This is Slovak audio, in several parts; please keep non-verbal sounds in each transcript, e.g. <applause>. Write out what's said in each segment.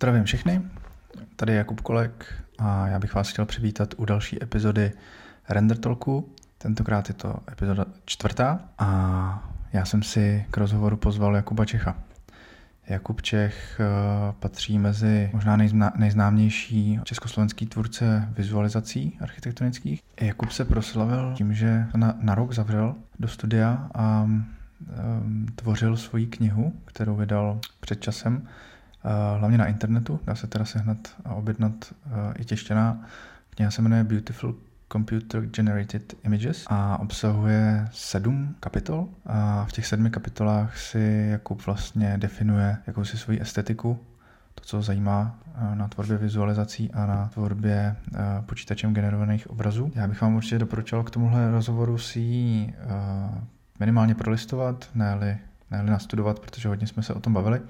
Zdravím všechny, tady je Jakub Kolek a já bych vás chtěl přivítat u další epizody Render Talku. Tentokrát je to epizoda čtvrtá a já jsem si k rozhovoru pozval Jakuba Čecha. Jakub Čech eh, patří mezi možná nejznámější československý tvůrce vizualizací architektonických. Jakub se proslavil tím, že na, na rok zavřel do studia a um, tvořil svoji knihu, kterou vydal před časem hlavně na internetu, dá se teda sehnat a objednat i tištěná. Kniha se jmenuje Beautiful Computer Generated Images a obsahuje sedm kapitol a v těch sedmi kapitolách si Jakub vlastně definuje jakousi svoji estetiku, to, co zajímá na tvorbě vizualizací a na tvorbě počítačem generovaných obrazů. Já bych vám určitě doporučil k tomuhle rozhovoru si ji minimálně prolistovat, ne-li, ne nastudovat, protože hodně jsme se o tom bavili.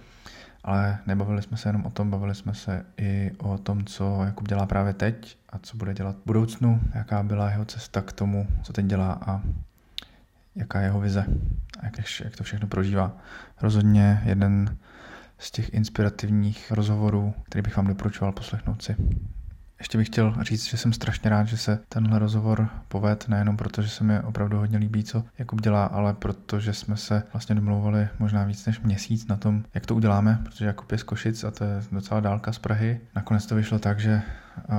Ale nebavili jsme se jenom o tom, bavili jsme se i o tom, co Jakub dělá právě teď a co bude dělat v budoucnu, jaká byla jeho cesta k tomu, co teď dělá a jaká je jeho vize a jak, jak to všechno prožívá. Rozhodně jeden z těch inspirativních rozhovorů, který bych vám doporučoval poslechnout si. Ještě bych chtěl říct, že jsem strašně rád, že se tenhle rozhovor poved, nejenom proto, že se mi opravdu hodně líbí, co Jakub dělá, ale protože jsme se vlastně domlouvali možná víc než měsíc na tom, jak to uděláme, protože Jakub je z Košic a to je docela dálka z Prahy. Nakonec to vyšlo tak, že uh,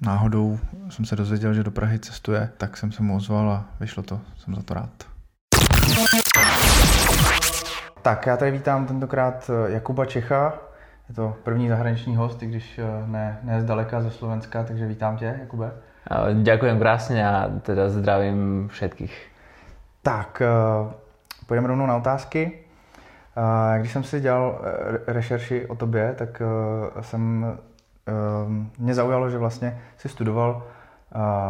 náhodou jsem se dozvěděl, že do Prahy cestuje, tak jsem se mu ozval a vyšlo to. Jsem za to rád. Tak já tady vítám tentokrát Jakuba Čecha, je to první zahraniční host, i když eh, ne, ne zdaleka ze Slovenska, takže vítám tě, Jakube. Ďakujem krásně a teda zdravím všetkých. Tak, eh, půjdeme rovnou na otázky. Eh, když jsem si dělal rešerši o tobě, tak jsem, mě zaujalo, že vlastně si studoval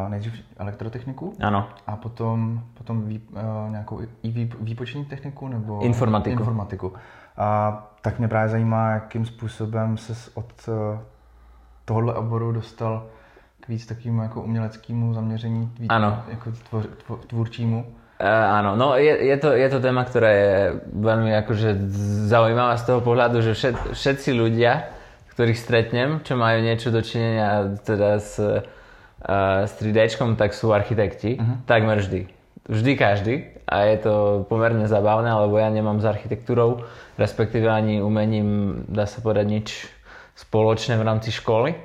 nejdřív elektrotechniku. Ano. A potom, potom vý, nějakou i výpočetní techniku nebo informatiku. informatiku. A tak mě právě zajímá, jakým způsobem se od eh, tohohle oboru dostal k víc takovému jako uměleckému zaměření, víc ano. jako tvor, tvor, tvůrčímu. Uh, áno, no je, je, to, je to téma, ktorá je veľmi akože zaujímavá z toho pohľadu, že všet, všetci ľudia, ktorých stretnem, čo majú niečo dočinenia teda s, uh, s 3D, tak sú architekti, uh-huh. takmer vždy. Vždy každý a je to pomerne zabavné, lebo ja nemám s architektúrou, respektíve ani umením, dá sa povedať, nič spoločné v rámci školy.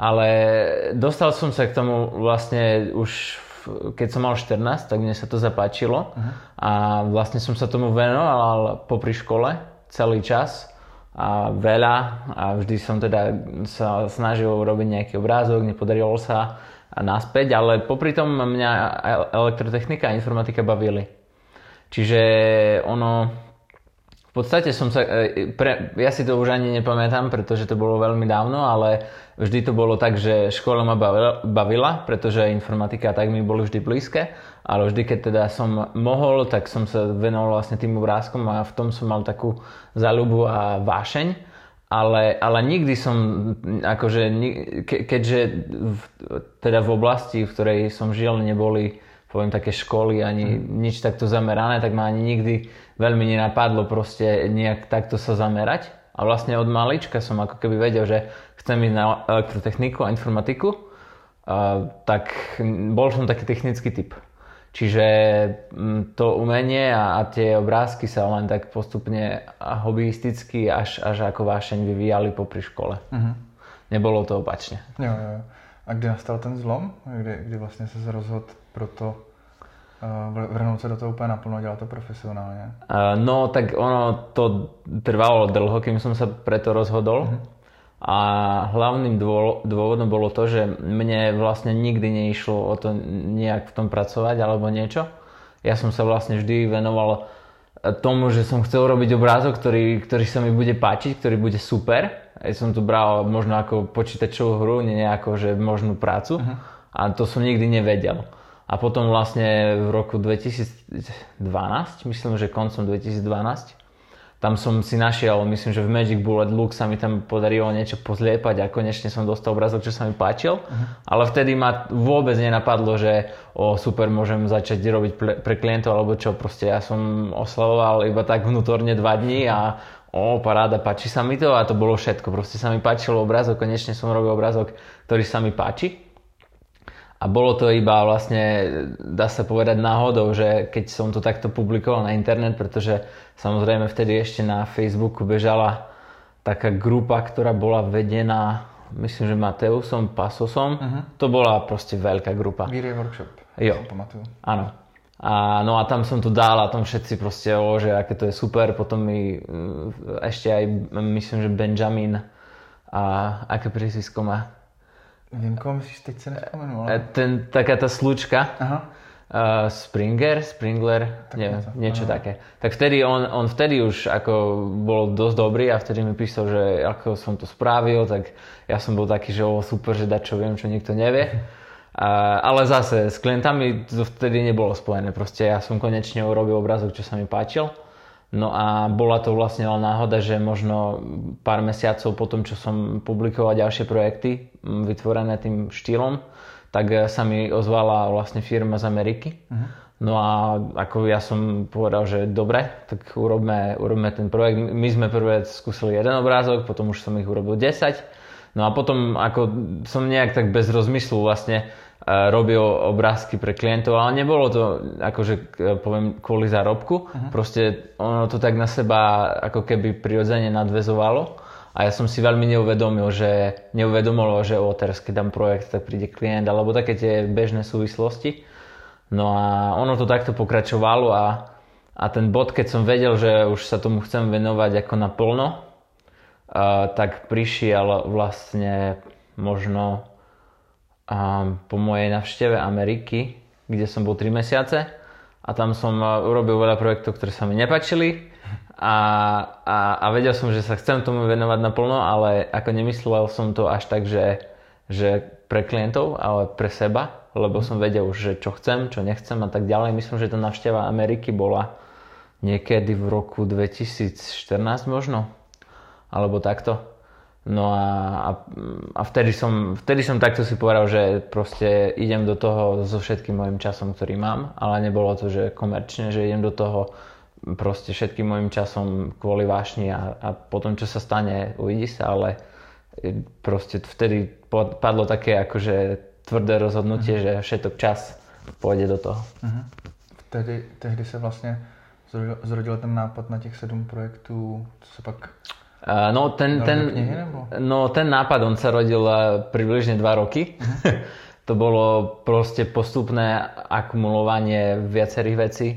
Ale dostal som sa k tomu vlastne už keď som mal 14, tak mne sa to zapáčilo uh-huh. a vlastne som sa tomu venoval popri škole celý čas a veľa a vždy som teda sa snažil robiť nejaký obrázok, nepodarilo sa a naspäť, ale popri tom mňa elektrotechnika a informatika bavili. Čiže ono, v podstate som sa, e, pre, ja si to už ani nepamätám, pretože to bolo veľmi dávno, ale vždy to bolo tak, že škola ma bavila, bavila pretože informatika tak mi boli vždy blízke, ale vždy, keď teda som mohol, tak som sa venoval vlastne tým obrázkom a v tom som mal takú záľubu a vášeň ale, ale nikdy som, akože, ke, keďže v, teda v oblasti, v ktorej som žil, neboli poviem také školy ani mm. nič takto zamerané, tak ma ani nikdy veľmi nenapadlo proste nejak takto sa zamerať. A vlastne od malička som ako keby vedel, že chcem ísť na elektrotechniku a informatiku, a, tak bol som taký technický typ. Čiže mm, to umenie a, a tie obrázky sa len tak postupne hobbyisticky až, až ako vášeň vyvíjali popri škole. Uh-huh. Nebolo to opačne. Jo, jo. A kdy nastal ten zlom? Kdy, kdy vlastně se rozhodl pro to uh, vrhnout se do toho úplně naplno dělat to profesionálně? Uh, no tak ono to trvalo dlho, kým som sa preto rozhodol. Uh-huh a hlavným dôvodom bolo to, že mne vlastne nikdy neišlo o to nejak v tom pracovať alebo niečo. Ja som sa vlastne vždy venoval tomu, že som chcel robiť obrázok, ktorý, ktorý sa mi bude páčiť, ktorý bude super. Ja som to bral možno ako počítačovú hru, nie ako že možnú prácu. Uh-huh. A to som nikdy nevedel. A potom vlastne v roku 2012, myslím, že koncom 2012, tam som si našiel, myslím, že v Magic Bullet Look sa mi tam podarilo niečo pozliepať a konečne som dostal obrazok, čo sa mi páčil. Uh-huh. Ale vtedy ma vôbec nenapadlo, že o super, môžem začať robiť pre, pre klientov alebo čo. Proste ja som oslavoval iba tak vnútorne dva dní a o, paráda, páči sa mi to a to bolo všetko. Proste sa mi páčilo obrázok, konečne som robil obrázok, ktorý sa mi páči. A bolo to iba vlastne, dá sa povedať náhodou, že keď som to takto publikoval na internet, pretože samozrejme vtedy ešte na Facebooku bežala taká grupa, ktorá bola vedená, myslím, že Mateusom Pasosom. Uh-huh. To bola proste veľká grupa. Vírie Workshop. Jo. Áno. A, no a tam som to dal a tam všetci proste, o, že aké to je super. Potom mi mm, ešte aj, myslím, že Benjamin a aké prízvisko má? Viem, koho myslíš, teď sa nespomenu, ale... E, ten, taká tá slučka. Aha. Uh, Springer, Springler, Tak neviem, niečo, niečo aha. také. Tak vtedy on, on vtedy už ako bol dosť dobrý a vtedy mi písal, že ako som to spravil, tak ja som bol taký, že o, super, že dačo viem, čo nikto nevie. A, ale zase s klientami to vtedy nebolo spojené, proste ja som konečne urobil obrazok, čo sa mi páčil. No a bola to vlastne len náhoda, že možno pár mesiacov po tom, čo som publikoval ďalšie projekty vytvorené tým štýlom, tak eh, sa mi ozvala vlastne firma z Ameriky. No a ako ja som povedal, že dobre, tak urobme, urobme ten projekt. My sme prvé skúsili jeden obrázok, potom už som ich urobil 10. No a potom ako som nejak tak bez rozmyslu vlastne robil obrázky pre klientov, ale nebolo to akože eh, poviem kvôli zárobku. Proste ono to tak na seba ako keby prirodzene nadvezovalo. A ja som si veľmi neuvedomil, že neuvedomilo, že o, teraz keď dám projekt, tak príde klient, alebo také tie bežné súvislosti. No a ono to takto pokračovalo a, a ten bod, keď som vedel, že už sa tomu chcem venovať ako naplno, a, tak prišiel vlastne možno a, po mojej navšteve Ameriky, kde som bol 3 mesiace a tam som a, urobil veľa projektov, ktoré sa mi nepačili a, a, a vedel som, že sa chcem tomu venovať naplno, ale ako nemyslel som to až tak, že, že pre klientov, ale pre seba, lebo som vedel už, že čo chcem, čo nechcem a tak ďalej. Myslím, že tá navšteva Ameriky bola niekedy v roku 2014 možno, alebo takto. No a, a, a vtedy, som, vtedy som takto si povedal, že proste idem do toho so všetkým môjim časom, ktorý mám, ale nebolo to, že komerčne, že idem do toho proste všetkým môjim časom kvôli vášni a, a potom, čo sa stane, uvidí sa, ale proste vtedy padlo také akože tvrdé rozhodnutie, že všetok čas pôjde do toho. Mhm. Tehdy, tehdy se vlastně zrodil, zrodil ten nápad na těch sedm projektů, co se pak... No, ten, ten, knihy, no, ten nápad, on sa rodil uh, približne 2 roky. <laughs> to bolo proste postupné akumulovanie viacerých vecí.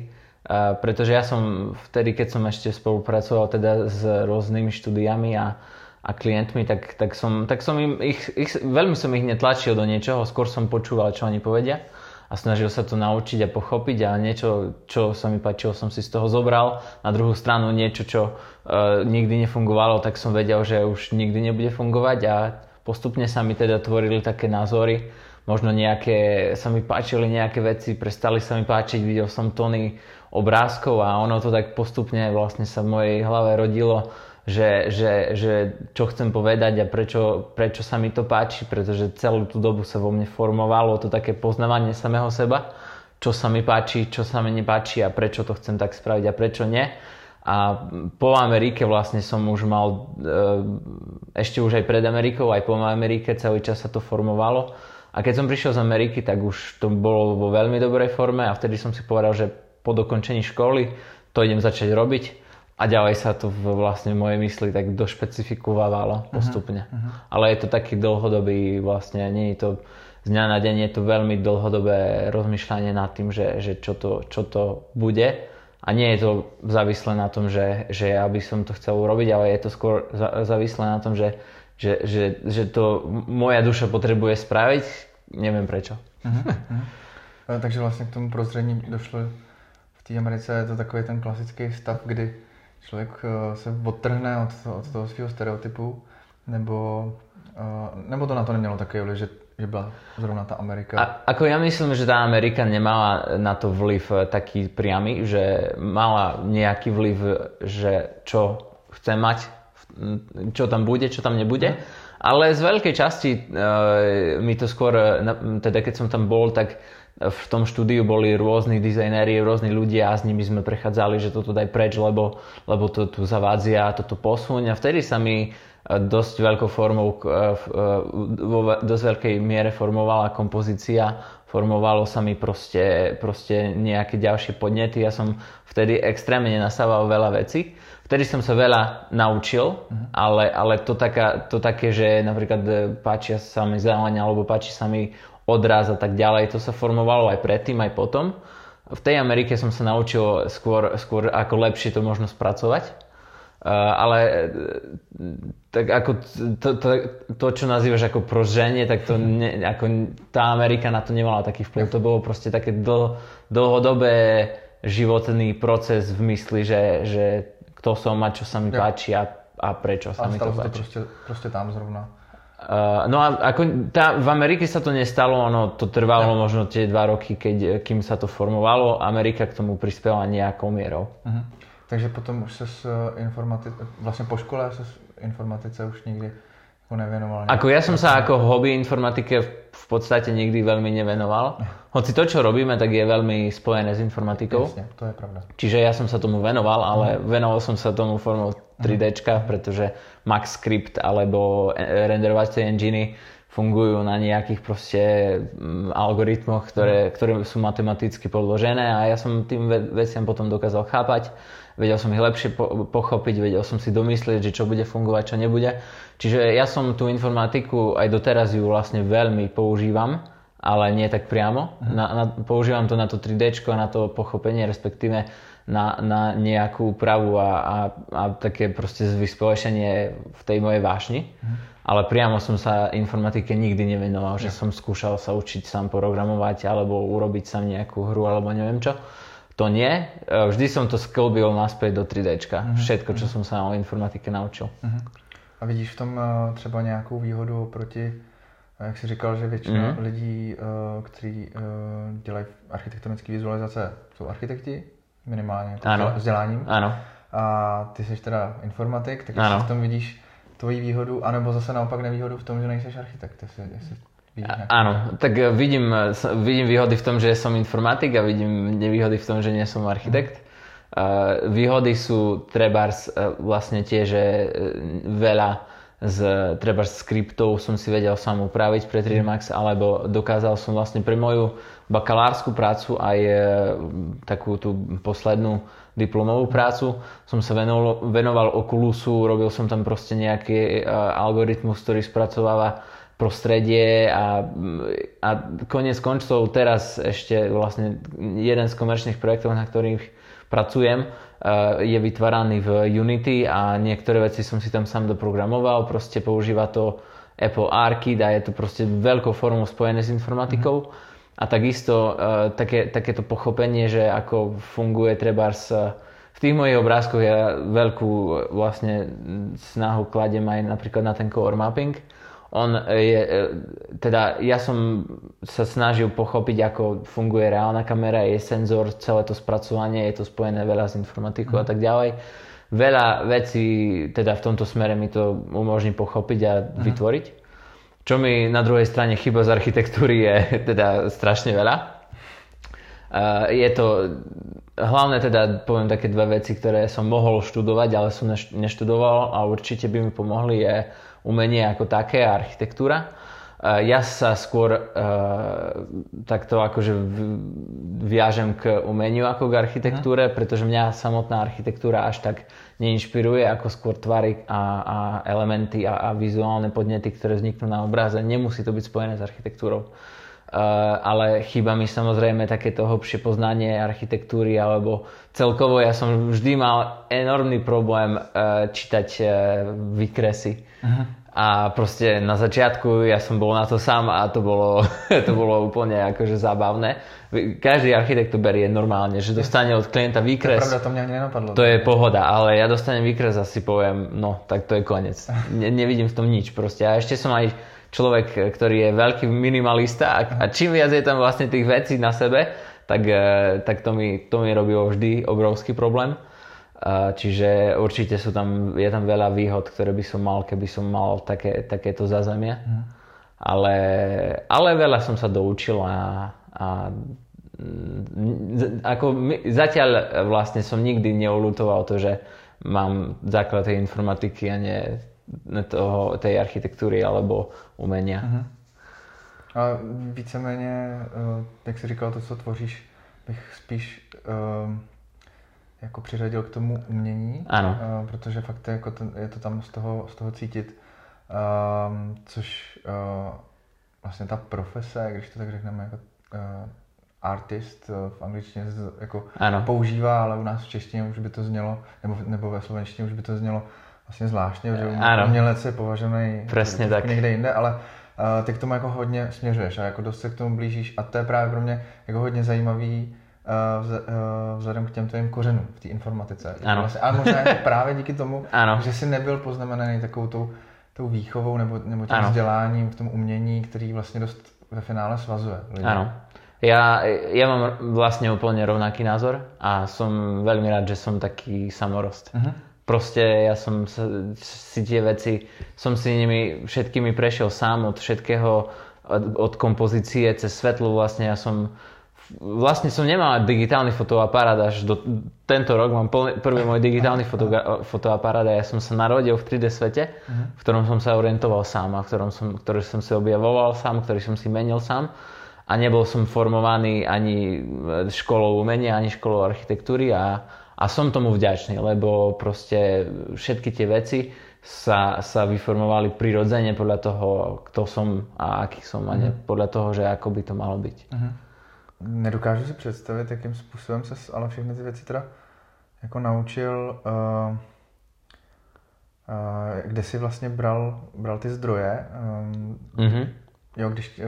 Uh, pretože ja som vtedy, keď som ešte spolupracoval teda s rôznymi štúdiami a, a klientmi, tak, tak, som, tak som im ich, ich, veľmi som ich netlačil do niečoho, skôr som počúval, čo oni povedia a snažil sa to naučiť a pochopiť a niečo, čo sa mi páčilo, som si z toho zobral. Na druhú stranu niečo, čo uh, nikdy nefungovalo, tak som vedel, že už nikdy nebude fungovať a postupne sa mi teda tvorili také názory. Možno nejaké, sa mi páčili nejaké veci, prestali sa mi páčiť, videl som tony obrázkov a ono to tak postupne vlastne sa v mojej hlave rodilo, že, že, že čo chcem povedať a prečo, prečo sa mi to páči, pretože celú tú dobu sa vo mne formovalo to také poznávanie samého seba, čo sa mi páči, čo sa mi nepáči a prečo to chcem tak spraviť a prečo nie. A po Amerike vlastne som už mal, e, ešte už aj pred Amerikou, aj po Amerike celý čas sa to formovalo. A keď som prišiel z Ameriky, tak už to bolo vo veľmi dobrej forme a vtedy som si povedal, že po dokončení školy to idem začať robiť a ďalej sa to v vlastne mojej mysli tak došpecifikovalo postupne. Ale je to taký dlhodobý vlastne, nie je to z dňa na deň, je to veľmi dlhodobé rozmýšľanie nad tým, že, že čo, to, čo to bude. A nie je to závislé na tom, že, že ja by som to chcel urobiť, ale je to skôr závislé na tom, že, že, že, že to moja duša potrebuje spraviť. Neviem prečo. Eh, Takže vlastně k tomu prozření došlo v té Americe, je to takový ten klasický stav, kdy člověk eh, se odtrhne od, toho- od toho svého stereotypu, nebo, eh, nebo to na to nemělo takový vliv, že, byla zrovna ta Amerika. A, ako ja myslím, že tá Amerika nemala na to vliv eh, taký priamy, že mala nejaký vliv, že čo chce mať, m, čo tam bude, čo tam nebude. Ale z veľkej časti e, mi to skôr, teda keď som tam bol, tak v tom štúdiu boli rôzni dizajnéri, rôzni ľudia a s nimi sme prechádzali, že toto daj preč, lebo, lebo to tu zavádzia, toto posuň a vtedy sa mi dosť veľkou formou, vo dosť veľkej miere formovala kompozícia, formovalo sa mi proste, proste nejaké ďalšie podnety. Ja som vtedy extrémne nasával veľa vecí. Vtedy som sa veľa naučil, uh-huh. ale, ale to, taká, to také, že napríklad e, páčia sa mi zeleň alebo páči sa mi odraz a tak ďalej, to sa formovalo aj predtým, aj potom. V tej Amerike som sa naučil skôr, skôr ako lepšie to možno spracovať Eh, ale eh, tak ako to, to, to, čo nazývaš ako proženie, tak to ne, ako tá Amerika na to nemala taký vplyv. To bolo proste také dl, dlhodobé životný proces v mysli, že, že kto som a čo sa mi ja. páči a, a prečo sa a mi to páči. to proste, proste tam zrovna. Uh, no a ako tá, v Amerike sa to nestalo, ono to trvalo ja. možno tie dva roky, keď, kým sa to formovalo. Amerika k tomu prispela nejakou mierou. Uh-huh. Takže potom už se s eh, informatice, vlastně po škole se s informatice už nikdy nevenoval. Ako ja som sa ako hobby informatike v podstate nikdy veľmi nevenoval. <laughs> Hoci to, čo robíme, tak je veľmi spojené s informatikou. Jasne, to je pravda. Čiže ja som sa tomu venoval, ale uh-huh. venoval som sa tomu formou 3D, uh-huh. pretože Max Script alebo renderovacie enginy fungujú na nejakých proste mm, algoritmoch, ktoré, ktoré sú matematicky podložené a ja som tým veciam potom dokázal chápať vedel som ich lepšie po- pochopiť, vedel som si domyslieť, že čo bude fungovať, čo nebude. Čiže ja som tú informatiku aj doteraz ju vlastne veľmi používam, ale nie tak priamo. Mhm. Na, na, používam to na to 3D, na to pochopenie, respektíve na, na nejakú úpravu a, a, a také proste vyspolešenie v tej mojej vášni. Mhm. Ale priamo som sa informatike nikdy nevenoval, že som skúšal sa učiť sám programovať alebo urobiť sám nejakú hru alebo neviem čo. To nie. E, vždy som to sklbil naspäť do 3D. Uh-huh. Mhm, Všetko, čo uh-huh. som sa o informatike naučil. Uh-huh. A vidíš v tom e, třeba nějakou výhodu proti, e, jak jsi říkal, že většina uh-huh. lidí, kteří dělají architektonické vizualizace, jsou architekti, minimálně jako ano. vzděláním. Ano. A ty jsi teda informatik, tak jestli v tom vidíš tvoji výhodu, anebo zase naopak nevýhodu v tom, že nejsi architekt. Jestli, jestli Áno, tak e, vidím, e, vidím výhody v tom, že som informatik a vidím nevýhody v tom, že nie som architekt. Výhody sú trebárs uh, vlastne tie, že veľa z trebárs skriptov som si vedel sám upraviť pre 3D Max, alebo dokázal som vlastne pre moju bakalárskú prácu aj uh, takú tú poslednú diplomovú prácu som sa venoval, venoval Oculusu, robil som tam proste nejaký algoritmus, ktorý spracováva prostredie a, a konec koncov teraz ešte vlastne jeden z komerčných projektov, na ktorých pracujem, eh, je vytváraný v Unity a niektoré veci som si tam sám doprogramoval, proste používa to Apple Arcade a je to proste veľkou formou spojené s informatikou. Mm-hmm. A takisto uh, také, takéto pochopenie, že ako funguje trebárs v tých mojich obrázkoch ja veľkú vlastne snahu kladem aj napríklad na ten core mapping, on je, e, teda ja som sa snažil pochopiť, ako funguje reálna kamera, je senzor, celé to spracovanie, je to spojené veľa s informatikou mm. a tak ďalej. Veľa vecí teda v tomto smere mi to umožní pochopiť a mm. vytvoriť. Čo mi na druhej strane chyba z architektúry je <laughs> teda strašne veľa. Je to hlavne teda poviem také dve veci, ktoré som mohol študovať, ale som neštudoval a určite by mi pomohli je umenie ako také a architektúra. Ja sa skôr uh, takto akože viažem k umeniu ako k architektúre, uh-huh. pretože mňa samotná architektúra až tak neinšpiruje ako skôr tvary a, a elementy a, a vizuálne podnety, ktoré vzniknú na obraze. Nemusí to byť spojené s architektúrou. Uh, ale chýba mi samozrejme takéto hlbšie poznanie architektúry alebo celkovo ja som vždy mal enormný problém uh, čítať uh, výkresy. Uh-huh. A proste na začiatku ja som bol na to sám a to bolo, <laughs> to bolo úplne akože zábavné. Každý architekt to berie normálne, že dostane od klienta výkres. To je pravda, to mňa nenapadlo. To je pohoda, ale ja dostanem výkres a si poviem, no tak to je koniec. <laughs> Ne, nevidím v tom nič proste. A ešte som aj človek, ktorý je veľký minimalista a, a čím viac je tam vlastne tých vecí na sebe, tak, eh, tak to, mi, to mi robilo vždy obrovský problém. Čiže určite sú tam, je tam veľa výhod, ktoré by som mal, keby som mal také, takéto zázemie. Mm. Ale, ale veľa som sa doučil a, a mm, ako my, zatiaľ vlastne som nikdy neulutoval to, že mám základ tej informatiky a nie toho, tej architektúry alebo umenia. Uh-huh. A víceméně, eh, jak jsi říkal, to, co tvoříš, bych spíš um, jako přiřadil k tomu umění, ano. Uh, protože fakt je, jako ten, je to tam z toho, z toho cítit, um, což uh, vlastně ta profese, když to tak řekneme, jako uh, artist v angličtině jako ano. používá, ale u nás v češtině už by to znělo, nebo, nebo ve slovenštině už by to znělo vlastně zvláštně, že ano. umělec je považený Přesně tak. někde jinde, ale uh, ty k tomu jako hodně směřuješ a jako dost se k tomu blížíš a to je právě pro mě jako hodně zajímavý vzhledem k těm tvým kořenům v té informatice. Ano. Vlastně, ale možná jako právě díky tomu, <laughs> ano. že jsi nebyl poznamenaný takovou tou, tou výchovou nebo, nebo tím ano. vzděláním v tom umění, který vlastně dost ve finále svazuje. Lidi. Ano. Ja, ja mám vlastne úplne rovnaký názor a som veľmi rád, že som taký samorost. Uh-huh. Proste ja som si tie veci, som si nimi všetkými prešiel sám od všetkého, od, od kompozície cez svetlo vlastne ja som vlastne som nemal digitálny fotoaparát až do tento rok mám plný, prvý môj digitálny fotoga- fotoaparát a ja som sa narodil v 3D svete, uh-huh. v ktorom som sa orientoval sám a v ktorom som, ktorý som si objavoval sám, ktorý som si menil sám a nebol som formovaný ani školou umenia, ani školou architektúry a, a som tomu vďačný, lebo proste všetky tie veci sa, sa vyformovali prirodzene podľa toho, kto som a aký som a ne mhm. podľa toho, že ako by to malo byť. Uh-huh. Nedokážu si představit, jakým způsobem se ale všechny ty věci teda jako naučil, uh, uh, kde si vlastně bral, bral ty zdroje. Um, uh-huh. Jo, když uh,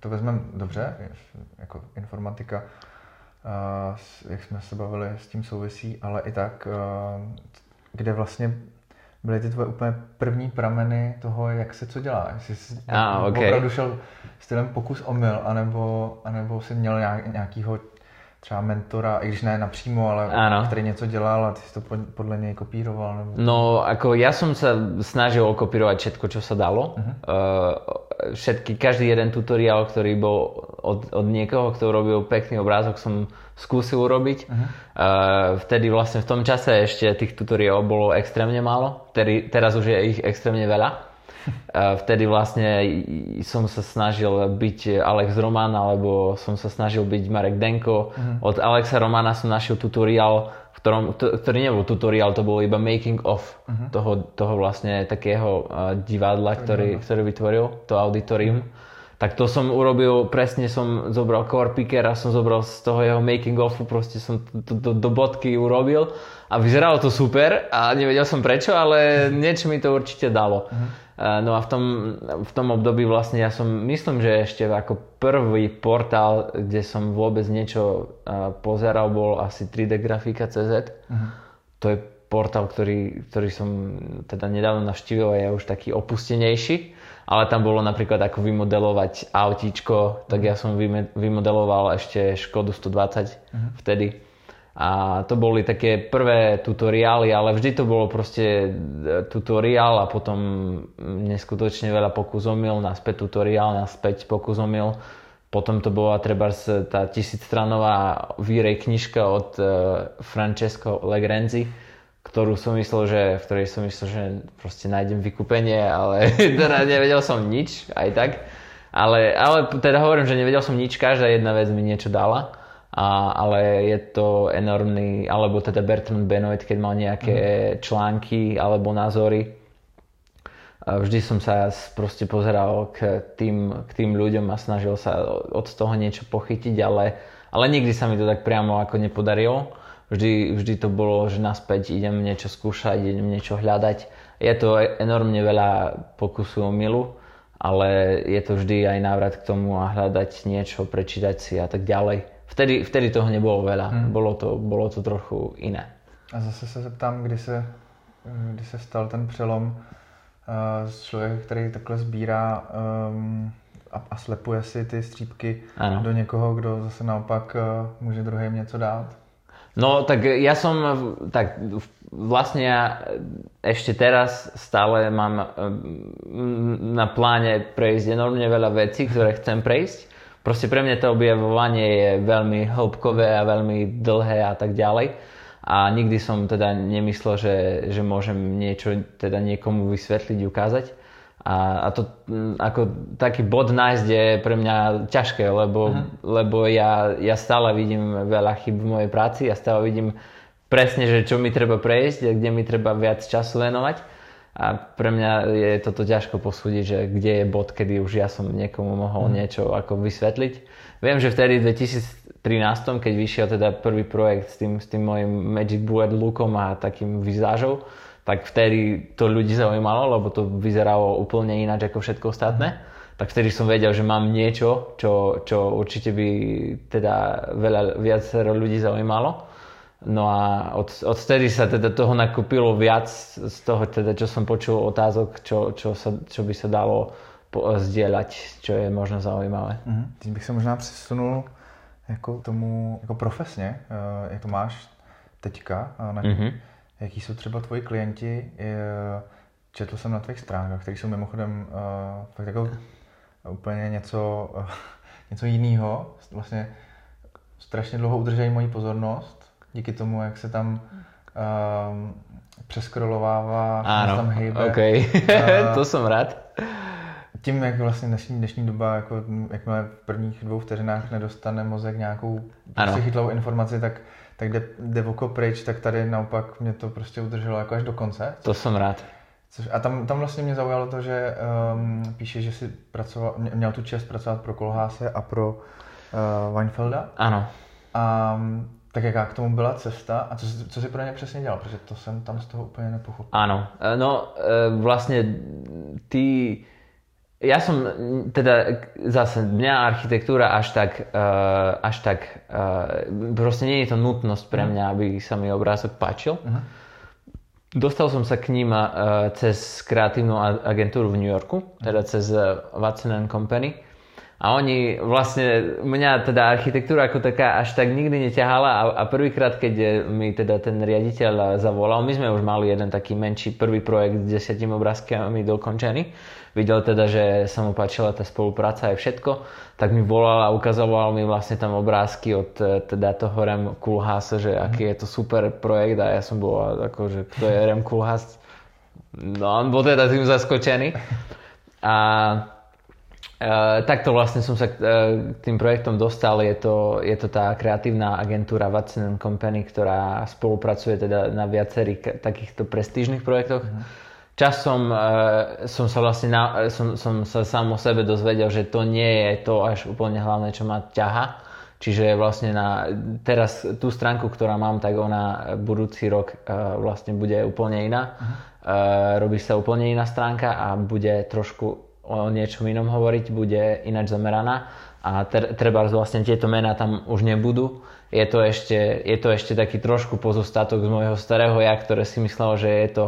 to vezmeme dobře, jako informatika, uh, jak jsme se bavili, s tím souvisí, ale i tak, uh, kde vlastně byly ty tvoje úplně první prameny toho, jak se co dělá. Jestli jsi ah, okay. opravdu šel stylem pokus omyl, anebo, anebo jsi měl nějakýho třeba mentora, i když ne napřímo, ale ano. který něco dělal a ty si to podle něj kopíroval? Nebo... No, ako ja som sa snažil okopírovať všetko, čo sa dalo. Uh-huh. Uh, všetky, každý jeden tutoriál, ktorý bol od, od niekoho, kto robil pekný obrázok, som skúsil urobiť. Uh-huh. Uh, vtedy vlastne v tom čase ešte tých tutoriálov bolo extrémne málo. Tedy, teraz už je ich extrémne veľa. Vtedy vlastne som sa snažil byť Alex Roman, alebo som sa snažil byť Marek Denko. Uh-huh. Od Alexa Romana som našiel tutoriál, v ktorom, ktorý nebol tutoriál, to bol iba making of uh-huh. toho, toho vlastne takého divadla, ktorý, ktorý vytvoril, to auditorium. Uh-huh tak to som urobil, presne som zobral core picker a som zobral z toho jeho making ofu, proste som to do, do bodky urobil a vyzeralo to super a nevedel som prečo, ale niečo mi to určite dalo. Uh-huh. No a v tom, v tom období vlastne ja som, myslím, že ešte ako prvý portál, kde som vôbec niečo pozeral, bol asi 3D grafika.cz. Uh-huh. To je portál, ktorý, ktorý som teda nedávno navštívil a je už taký opustenejší. Ale tam bolo napríklad ako vymodelovať autíčko, tak ja som vymodeloval ešte Škodu 120 uh-huh. Mhm. vtedy a to boli také prvé tutoriály, ale vždy to bolo proste e, tutoriál a potom neskutočne veľa pokusomil, naspäť tutoriál, naspäť pokusomil. Potom to bola treba tá tisícstranová výrej knižka od uh, Francesco Legrenzi, ktorú som myslel, že, v ktorej som myslel, že proste nájdem vykúpenie, ale <laughs> teda nevedel som nič, aj tak. Ale, ale teda hovorím, že nevedel som nič, každá jedna vec mi niečo dala a, ale je to enormný, alebo teda Bertrand Benoit, keď mal nejaké mm. články alebo názory, vždy som sa proste pozeral k tým, k tým ľuďom a snažil sa od toho niečo pochytiť, ale, ale nikdy sa mi to tak priamo ako nepodarilo. Vždy, vždy to bolo, že naspäť idem niečo skúšať, idem niečo hľadať. Je to enormne veľa pokusu o milu, ale je to vždy aj návrat k tomu a hľadať niečo, prečítať si a tak ďalej vtedy, vtedy toho nebolo veľa. Hmm. Bolo, to, bolo to trochu iné. A zase se zeptám, kdy se, kdy se stal ten přelom uh, z člověka, který takhle sbírá um, a, a slepuje si ty střípky ano. do někoho, kdo zase naopak uh, může druhým něco dát? No tak ja som, tak vlastne ja ešte teraz stále mám na pláne prejsť enormne veľa vecí, ktoré chcem prejsť Proste pre mňa to objavovanie je veľmi hĺbkové a veľmi dlhé a tak ďalej. A nikdy som teda nemyslel, že, že môžem niečo teda niekomu vysvetliť, ukázať. A, a to ako taký bod nájsť je pre mňa ťažké, lebo, lebo ja, ja stále vidím veľa chyb v mojej práci, ja stále vidím presne, že čo mi treba prejsť, kde mi treba viac času venovať. A pre mňa je toto ťažko posúdiť, že kde je bod, kedy už ja som niekomu mohol mm. niečo ako vysvetliť. Viem, že vtedy v 2013, keď vyšiel teda prvý projekt s tým, s tým mojim Magic Bullet lookom a takým vizážou, tak vtedy to ľudí zaujímalo, lebo to vyzeralo úplne ináč ako všetko ostatné. Mm. Tak vtedy som vedel, že mám niečo, čo, čo určite by teda veľa viacero ľudí zaujímalo. No a od, odtedy sa teda toho nakúpilo viac z toho, teda, čo som počul otázok, čo, čo, sa, čo by sa dalo zdieľať, čo je možno zaujímavé. Mm-hmm. Teď bych se možná přesunul jako tomu jako profesně, uh, jak to máš teďka, uh, na, mm-hmm. Jaký jsou třeba tvoji klienti. Četl jsem na tvých stránkách, které jsou mimochodem uh, fakt jako úplně něco, uh, něco jiného. Vlastně strašně dlouho udržají moji pozornost díky tomu, jak se tam um, přeskrolováva, Áno, tam hejbe. Okay. Uh, <laughs> to som rád. Tím, jak vlastně dnešní, dnešní doba, jako, jakmile v prvních dvou vteřinách nedostane mozek nějakou prostě chytlou informaci, tak, tak jde, jde oko pryč, tak tady naopak mě to prostě udrželo jako až do konce. To jsem rád. Což, a tam, tam vlastně mě zaujalo to, že um, píše, že si pracoval, měl tu čest pracovat pro Kolháse a pro uh, Weinfelda. Ano. A tak jaká k tomu byla cesta a co, co si pro ně přesně dělal, protože to jsem tam z toho úplně nepochopil. Áno, e, no e, vlastne ty, ja som teda zase mňa architektúra až tak, e, až tak proste nie je to nutnosť pre mhm. mňa, aby sa mi obrázok páčil. Uh-huh. Dostal som sa k ním cez kreatívnu agentúru v New Yorku, teda cez Watson Company a oni vlastne, mňa teda architektúra ako taká až tak nikdy neťahala a, a prvýkrát, keď mi teda ten riaditeľ zavolal, my sme už mali jeden taký menší prvý projekt s desiatimi obrázkami dokončený, videl teda, že sa mu páčila tá spolupráca aj všetko, tak mi volal a ukazoval mi vlastne tam obrázky od teda toho Rem Koolhaas, že aký je to super projekt a ja som bol ako, že kto je Rem Koolhaas. No on bol teda tým zaskočený. A Uh, takto vlastne som sa k, uh, tým projektom dostal. Je to, je to tá kreatívna agentúra Watson Company, ktorá spolupracuje teda na viacerých takýchto prestížnych projektoch. Uh-huh. Časom uh, som sa vlastne na, som, som sa sám o sebe dozvedel, že to nie je to až úplne hlavné, čo ma ťaha. Čiže vlastne na, teraz tú stránku, ktorá mám, tak ona budúci rok uh, vlastne bude úplne iná. Uh-huh. Uh, robí sa úplne iná stránka a bude trošku o niečom inom hovoriť, bude ináč zameraná a treba vlastne tieto mená tam už nebudú. Je to, ešte, je to ešte taký trošku pozostatok z môjho starého ja, ktoré si myslel, že je to,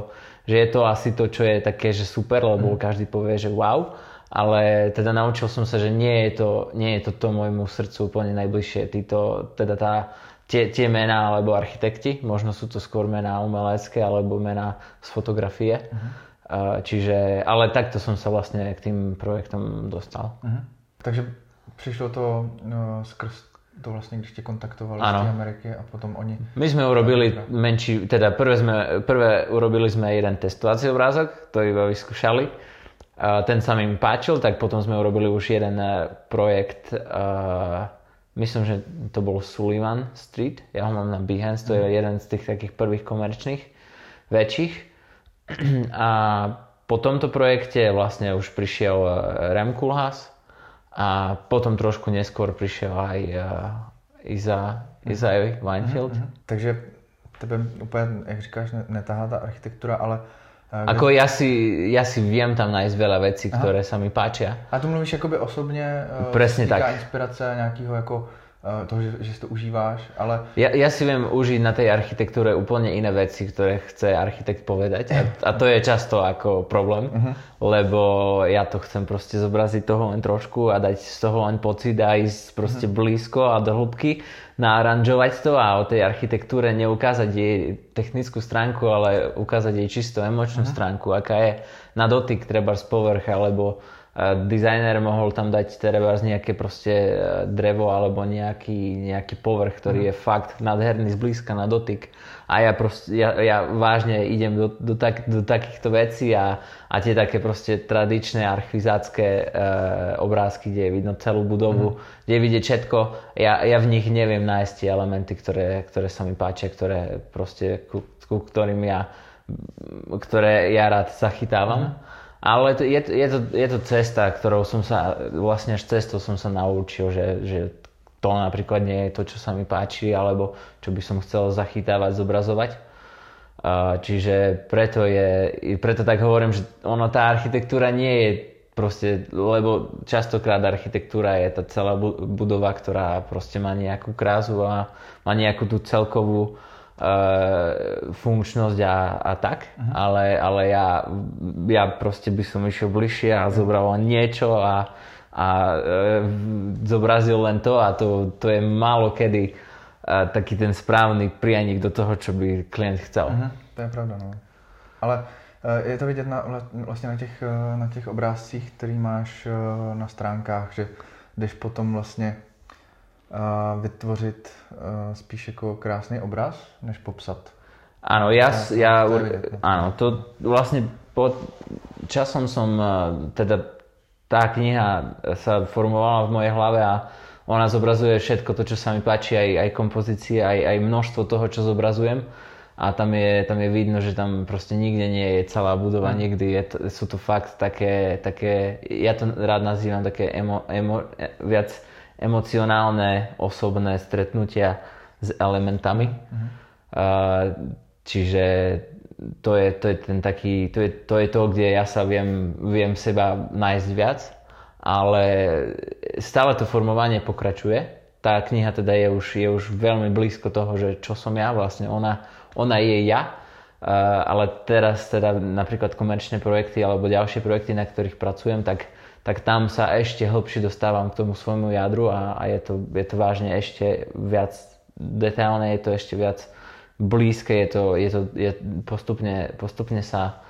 že je to asi to, čo je také, že super, lebo mm. každý povie, že wow. Ale teda naučil som sa, že nie je to, nie je to, to môjmu srdcu úplne najbližšie. Títo, teda tá, tie, tie mená alebo architekti, možno sú to skôr mená umelecké alebo mená z fotografie. Mm Čiže, ale takto som sa vlastne k tým projektom dostal. Uh-huh. Takže prišlo to no, skrz to vlastne, když ste kontaktovali ano. z Ameriky a potom oni... My sme urobili menší, teda prvé, sme, prvé urobili sme jeden testovací obrázok, to iba vyskúšali. Ten sa im páčil, tak potom sme urobili už jeden e, projekt, uh, myslím, že to bol Sullivan Street, ja ho mám na Behance, to je mhm. jeden z tých takých prvých komerčných, väčších. <clears throat> A po tomto projekte vlastne už prišiel e, Rem Kulhas a potom trošku neskôr prišiel aj e, Iza, Iza Weinfield. Mm-hmm. Takže tebe úplně, jak říkáš, netahá ta architektura, ale e, Ako ja si, ja si viem tam nájsť veľa vecí, Aha. ktoré sa mi páčia. A tu mluvíš jakoby osobně, Presne tak. inspirace nějakého jako Eh, toho, že, že si to užíváš, ale... Ja, ja si viem užiť na tej architektúre úplne iné veci, ktoré chce architekt povedať a, a to je často ako problém, uh-huh. lebo ja to chcem proste zobraziť toho len trošku a dať z toho len pocit a ísť proste uh-huh. blízko a do hĺbky, naaranžovať to a o tej architektúre neukázať jej technickú stránku, ale ukázať jej čisto emočnú uh-huh. stránku, aká je na dotyk treba z povrch alebo dizajner mohol tam dať treba nejaké proste e, drevo alebo nejaký, nejaký povrch, ktorý mm. je fakt nádherný zblízka na dotyk. A ja, proste, ja, ja vážne idem do, do, tak, do takýchto vecí a, a tie také proste tradičné archivizácké e, obrázky, kde je vidno celú budovu, mm. kde je vidieť všetko, ja, ja v nich neviem nájsť tie elementy, ktoré, ktoré sa mi páčia, ktoré proste, ku, ku ktorým ja, ktoré ja rád zachytávam. Mm. Ale to, je, je, to, je to cesta, ktorou som sa, vlastne až cestou som sa naučil, že, že to napríklad nie je to, čo sa mi páči, alebo čo by som chcel zachytávať, zobrazovať. Čiže preto, je, preto tak hovorím, že ono, tá architektúra nie je proste, lebo častokrát architektúra je tá celá budova, ktorá proste má nejakú krásu a má nejakú tú celkovú uh, funkčnosť a, a tak, uh-huh. ale, ale ja, ja proste by som išiel bližšie a zobral len niečo a, a uh, zobrazil len to a to, to je málo kedy uh, taký ten správny prianik do toho, čo by klient chcel. Uh-huh. To je pravda, no. Ale je to vidět na, vlastně na těch, na těch obrázcích, který máš na stránkách, že jdeš potom vlastně vytvořit spíš jako krásný obraz, než popsat. Áno, ja, ja, to áno, to vlastne po časom som, teda tá kniha sa formovala v mojej hlave a ona zobrazuje všetko to, čo sa mi páči, aj, aj kompozície, aj, aj množstvo toho, čo zobrazujem. A tam je, tam je vidno, že tam proste nikde nie je celá budova, mm. nikdy je to, sú to fakt také, také, ja to rád nazývam také emo, emo, viac emocionálne, osobné stretnutia s elementami. Uh, čiže to je, to je ten taký, to je, to je to, kde ja sa viem, viem seba nájsť viac, ale stále to formovanie pokračuje. Tá kniha teda je už, je už veľmi blízko toho, že čo som ja vlastne, ona, ona je ja, uh, ale teraz teda napríklad komerčné projekty alebo ďalšie projekty, na ktorých pracujem, tak tak tam sa ešte hlbšie dostávam k tomu svojmu jadru a, a je, to, je to vážne ešte viac detailné, je to ešte viac blízke, je to, je to je postupne, postupne, sa,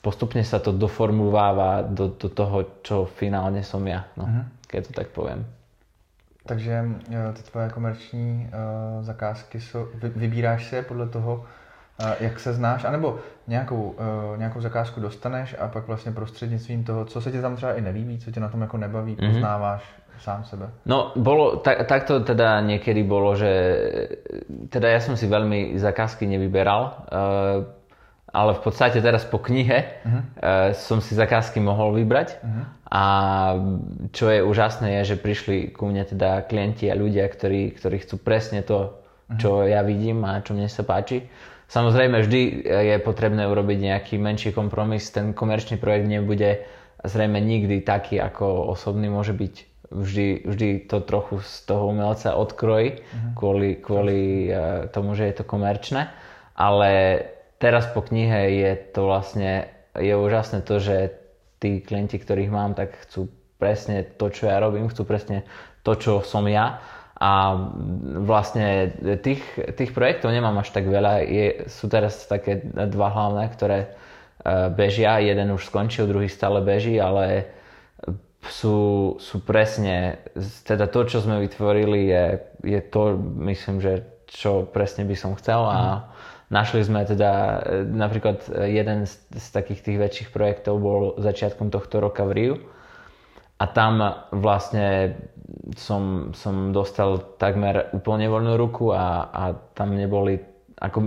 postupne sa to doformuláva do, do toho, čo finálne som ja, no, uh-huh. keď to tak poviem. Takže e, ty tvoje komerční uh, zakázky jsou, vy, vybíráš si je podle toho, jak se znáš, anebo nějakou, uh, nějakou zakázku dostaneš a pak vlastně prostřednictvím toho, co se ti tam třeba i nelíbí, co tě na tom jako nebaví, mm-hmm. poznáváš sám sebe? No, bolo, tak, takto teda niekedy bolo, že teda ja som si veľmi zakázky nevyberal, uh, ale v podstate teraz po knihe uh-huh. uh, som si zakázky mohol vybrať uh-huh. a čo je úžasné je, že prišli ku mne teda klienti a ľudia, ktorí, ktorí chcú presne to, uh-huh. čo ja vidím a čo mne sa páči Samozrejme, vždy je potrebné urobiť nejaký menší kompromis. Ten komerčný projekt nebude zrejme nikdy taký, ako osobný môže byť. Vždy, vždy to trochu z toho umelca odkrojí uh-huh. kvôli, kvôli uh, tomu, že je to komerčné. Ale teraz po knihe je to vlastne, je úžasné to, že tí klienti, ktorých mám, tak chcú presne to, čo ja robím, chcú presne to, čo som ja a vlastne tých, tých projektov nemám až tak veľa. Je, sú teraz také dva hlavné, ktoré e, bežia. Jeden už skončil, druhý stále beží, ale sú, sú presne, teda to, čo sme vytvorili, je, je to, myslím, že čo presne by som chcel a mm. našli sme teda, e, napríklad jeden z, z takých tých väčších projektov bol začiatkom tohto roka v Riu a tam vlastne som, som dostal takmer úplne voľnú ruku a, a tam neboli, ako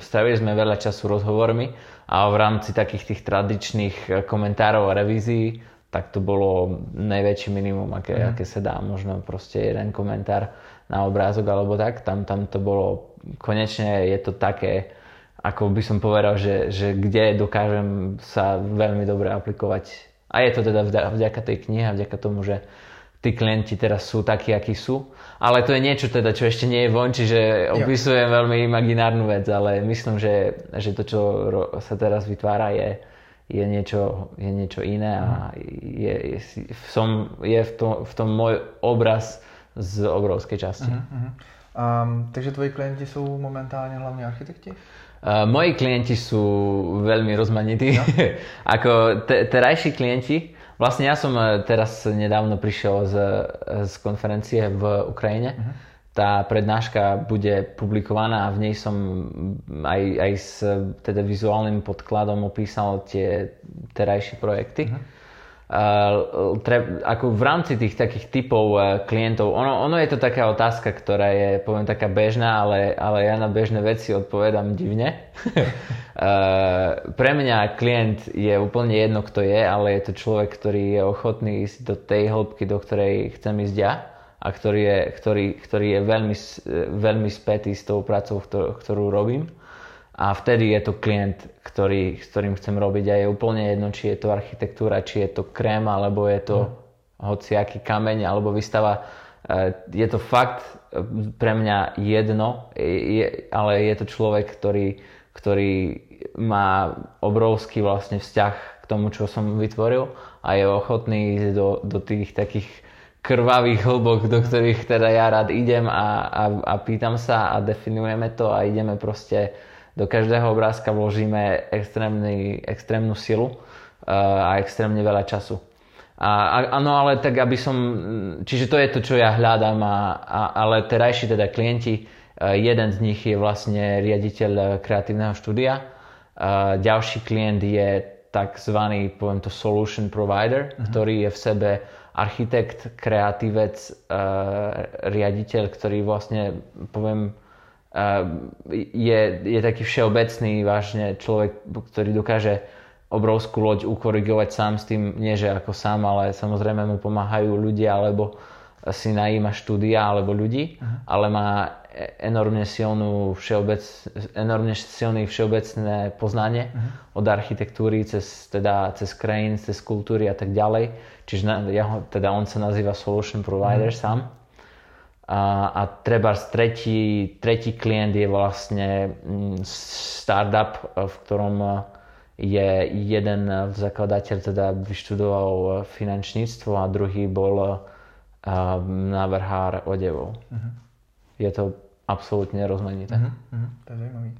strávili sme veľa času rozhovormi a v rámci takých tých tradičných komentárov a revízií tak to bolo najväčší minimum, aké, mm. aké sa dá. Možno proste jeden komentár na obrázok alebo tak. Tam, tam to bolo, konečne je to také, ako by som povedal, že, že kde dokážem sa veľmi dobre aplikovať. A je to teda vďaka tej knihe a vďaka tomu, že tí klienti teraz sú takí, akí sú. Ale to je niečo teda, čo ešte nie je von, čiže opisujem jo. veľmi imaginárnu vec, ale myslím, že, že to, čo sa teraz vytvára, je, je, niečo, je niečo iné a je, je, som, je v, tom, v tom môj obraz z obrovskej časti. Uh-huh, uh-huh. Um, takže tvoji klienti sú momentálne hlavne architekti? Uh, moji klienti sú veľmi rozmanití. No. <laughs> Ako te, terajší klienti, Vlastne ja som e, teraz nedávno prišiel z, z konferencie v Ukrajine. Uh-huh. Tá prednáška bude publikovaná a v nej som aj, aj s teda vizuálnym podkladom opísal tie terajšie projekty. Uh-huh tre, ako v rámci tých takých typov uh, klientov, ono, ono je to taká otázka, ktorá je, poviem, taká bežná, ale, ale ja na bežné veci odpovedám divne. uh, <laughs> pre mňa klient je úplne jedno, kto je, ale je to človek, ktorý je ochotný ísť do tej hĺbky, do ktorej chcem ísť ja a ktorý je, ktorý, ktorý je veľmi, veľmi spätý s tou prácou, ktorú, ktorú robím a vtedy je to klient, ktorý, s ktorým chcem robiť a je úplne jedno, či je to architektúra, či je to krém, alebo je to mm. hociaký kameň, alebo výstava. E, je to fakt e, pre mňa jedno, je, ale je to človek, ktorý, ktorý má obrovský vlastne vzťah k tomu, čo som vytvoril a je ochotný ísť do, do tých takých krvavých hlbok, do ktorých teda ja rád idem a, a, a pýtam sa a definujeme to a ideme proste do každého obrázka vložíme extrémnu silu eh, a extrémne veľa času. A, áno, ale tak aby som, čiže to je to, čo ja hľadám, a, a, ale terajší teda klienti, eh, jeden z nich je vlastne riaditeľ kreatívneho štúdia, a ďalší klient je tzv. poviem to solution provider, uh-huh. ktorý je v sebe architekt, kreatívec, riaditeľ, ktorý vlastne poviem je, je taký všeobecný vážne človek, ktorý dokáže obrovskú loď ukorigovať sám s tým, nie že ako sám, ale samozrejme mu pomáhajú ľudia, alebo si najíma štúdia alebo ľudí, uh-huh. ale má enormne, silnú všeobec, enormne silný všeobecné poznanie uh-huh. od architektúry cez, teda, cez krajín, cez kultúry a tak ďalej. Čiže na, ja, teda on sa nazýva Solution Provider uh-huh. sám a, a treba tretí, tretí klient je vlastne mm, startup, v ktorom je jeden zakladateľ, teda vyštudoval finančníctvo a druhý bol návrhár odevov. Uh-huh. Je to absolútne rozmanité. Uh-huh. Uh-huh. To je zajímavý.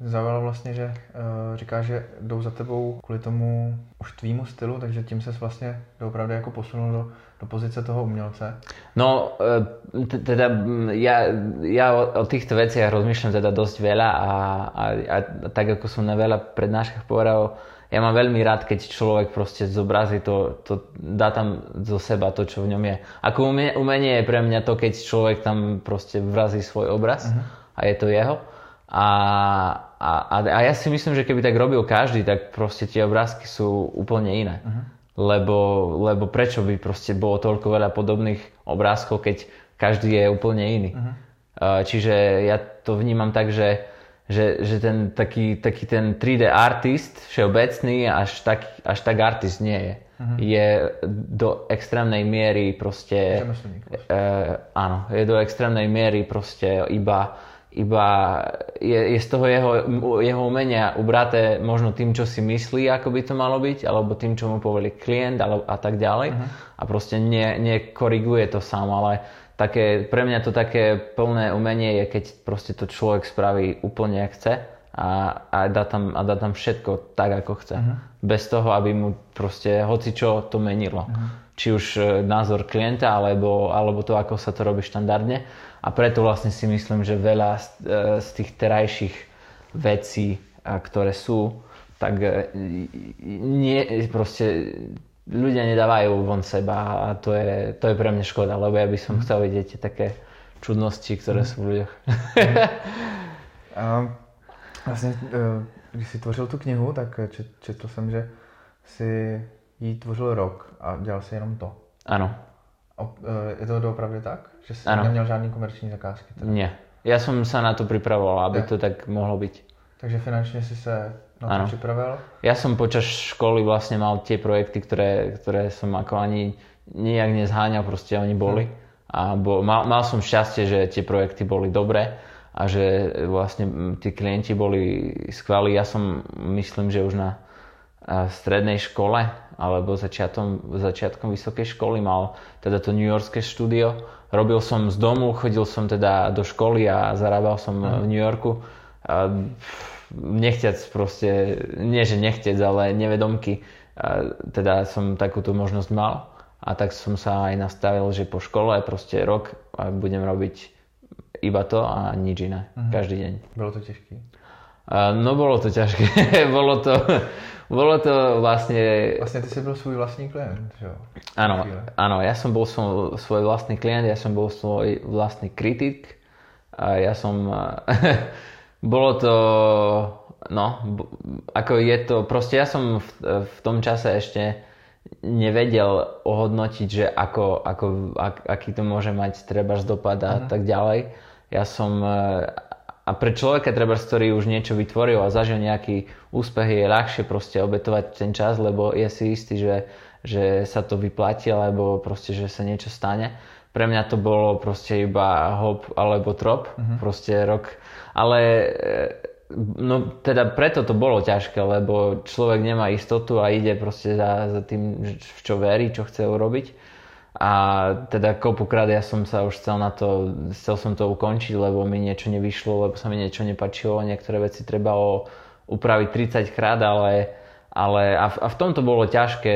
Zaujalo vlastně, že uh, říkáš, že jdou za tebou kvůli tomu už tvýmu stylu, takže tím se vlastně doopravdy jako posunul do do pozice toho umelce? No, e, teda ja, ja o, o týchto veciach rozmýšľam teda dosť veľa a, a, a tak ako som na veľa prednáškach povedal, ja mám veľmi rád, keď človek proste zobrazí to, to, dá tam zo seba to, čo v ňom je. Ako umenie je pre mňa to, keď človek tam proste vrazí svoj obraz uh-huh. a je to jeho. A, a, a ja si myslím, že keby tak robil každý, tak proste tie obrázky sú úplne iné. Uh-huh lebo, lebo prečo by proste bolo toľko veľa podobných obrázkov, keď každý je úplne iný. Uh-huh. Čiže ja to vnímam tak, že, že, že ten taký, taký ten 3D artist všeobecný až tak, až tak artist nie je. Uh-huh. Je do extrémnej miery proste... E, áno, je do extrémnej miery proste iba iba je, je z toho jeho, jeho umenia ubraté možno tým, čo si myslí, ako by to malo byť, alebo tým, čo mu poveli klient alebo, a tak ďalej. Uh-huh. A proste ne, nekoriguje to sám, ale také, pre mňa to také plné umenie je, keď proste to človek spraví úplne, jak chce a, a, dá, tam, a dá tam všetko tak, ako chce. Uh-huh. Bez toho, aby mu proste hoci čo to menilo. Uh-huh. Či už e, názor klienta, alebo, alebo to, ako sa to robí štandardne a preto vlastne si myslím, že veľa z, e, z tých terajších vecí, ktoré sú, tak e, nie, proste ľudia nedávajú von seba a to je, to je pre mňa škoda, lebo ja by som mm. chcel vidieť také čudnosti, ktoré mm. sú v ľuďoch. <laughs> a vlastně, když si tvořil tu knihu, tak čet, četl jsem, že si ji tvořil rok a dělal si jenom to. Ano. Je to doopravdy tak? Že si ano. neměl žádný komerční zakázky? Teda? Nie. Ja som sa na to pripravoval, aby ja. to tak mohlo byť. Takže finančne si sa na to ano. pripravil? Ja som počas školy vlastne mal tie projekty, ktoré, ktoré som ako ani nijak nezháňal, proste oni boli. Hm. A bo, mal, mal som šťastie, že tie projekty boli dobré a že vlastne tí klienti boli skvelí. Ja som myslím, že už na strednej škole alebo začiatom, začiatkom vysokej školy mal teda to New Yorkské štúdio. Robil som z domu, chodil som teda do školy a zarábal som mm. v New Yorku. A nechťac proste, nie že nechťac, ale nevedomky teda som takúto možnosť mal a tak som sa aj nastavil, že po škole proste rok budem robiť iba to a nič iné. Uh-huh. Každý deň. Bolo to ťažké? no bolo to ťažké. <laughs> bolo to, bolo to vlastne... Vlastne ty si bol svoj vlastný klient, že? Áno, áno, ja som bol svoj, svoj vlastný klient, ja som bol svoj vlastný kritik. A ja som... <laughs> bolo to... No, ako je to... Proste ja som v, v tom čase ešte nevedel ohodnotiť, že ako, ako, ak, aký to môže mať treba dopad a uh-huh. tak ďalej. Ja som a pre človeka, treba, ktorý už niečo vytvoril a zažil nejaký úspech, je ľahšie proste obetovať ten čas, lebo je si istý, že, že sa to vyplatí, alebo proste, že sa niečo stane. Pre mňa to bolo proste iba hop alebo trop, uh-huh. proste rok. Ale e, No teda preto to bolo ťažké, lebo človek nemá istotu a ide proste za, za tým, v čo verí, čo chce urobiť. A teda kopukrát ja som sa už chcel na to, chcel som to ukončiť, lebo mi niečo nevyšlo, lebo sa mi niečo nepačilo, niektoré veci treba o, upraviť 30 krát, ale, ale a, v, a v tom to bolo ťažké,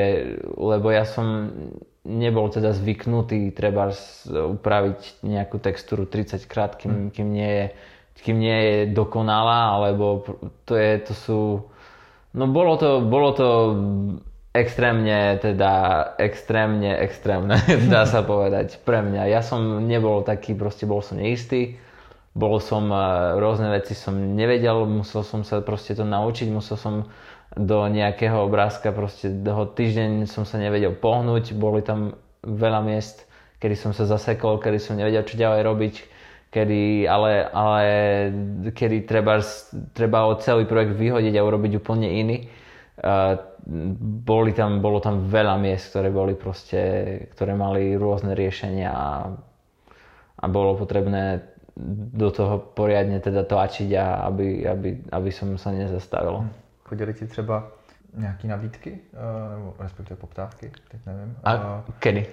lebo ja som nebol teda zvyknutý treba upraviť nejakú textúru 30 krát, kým, hm. kým nie je kým nie je dokonalá, alebo to, je, to sú... No bolo to, bolo to extrémne, teda extrémne, extrémne, <laughs> dá sa povedať, pre mňa. Ja som nebol taký, proste bol som neistý, bol som, e, rôzne veci som nevedel, musel som sa proste to naučiť, musel som do nejakého obrázka, proste do týždeň som sa nevedel pohnúť, boli tam veľa miest, kedy som sa zasekol, kedy som nevedel, čo ďalej robiť, kedy, ale, ale kedy treba, treba celý projekt vyhodiť a urobiť úplne iný. Uh, boli tam, bolo tam veľa miest, ktoré boli proste, ktoré mali rôzne riešenia a, a bolo potrebné do toho poriadne teda tlačiť a aby, aby, aby som sa nezastavil. Chodili ti třeba nějaké nabídky, uh, nebo respektive poptávky, teď nevím. A uh, kedy?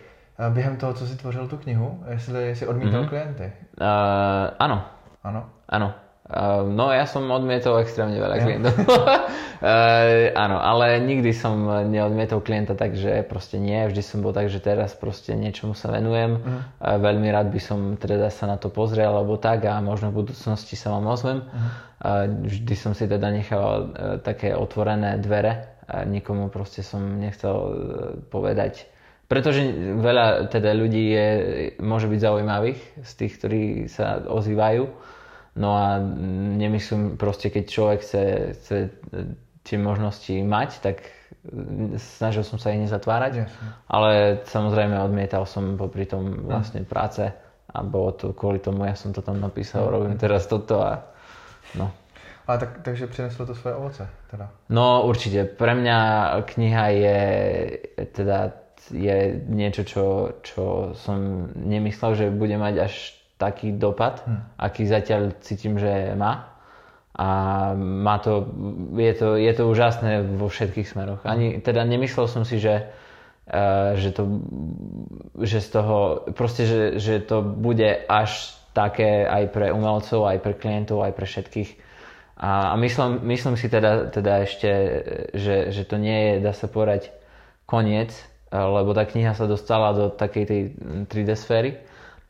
během toho, co si tvořil tu knihu, jestli si odmítal mm-hmm. klienty? Uh, áno. Áno? Áno. Uh, no ja som odmietol extrémne veľa ja. klientov. uh, <laughs> áno, ale nikdy som neodmietol klienta tak, že proste nie. Vždy som bol tak, že teraz proste niečomu sa venujem. Uh-huh. Uh, veľmi rád by som teda sa na to pozrel alebo tak a možno v budúcnosti sa vám ozvem. Uh-huh. Uh, vždy som si teda nechal uh, také otvorené dvere. Uh, nikomu proste som nechcel uh, povedať pretože veľa teda ľudí je, môže byť zaujímavých z tých, ktorí sa ozývajú. No a nemyslím proste, keď človek chce, chce tie možnosti mať, tak snažil som sa ich nezatvárať. Yes. Ale samozrejme odmietal som popri tom vlastne práce a bolo to kvôli tomu, ja som to tam napísal, mm. robím teraz toto a no. Ale tak, takže přineslo to svoje ovoce teda? No určite. Pre mňa kniha je teda je niečo, čo, čo som nemyslel, že bude mať až taký dopad, hmm. aký zatiaľ cítim, že má. A má to, je, to, je to úžasné vo všetkých smeroch. Ani, teda nemyslel som si, že, uh, že, to, že z toho, proste, že, že to bude až také aj pre umelcov, aj pre klientov, aj pre všetkých. A, a myslím, myslím si teda, teda ešte, že, že to nie je, dá sa povedať, koniec, lebo tá kniha sa dostala do takej tej 3D sféry,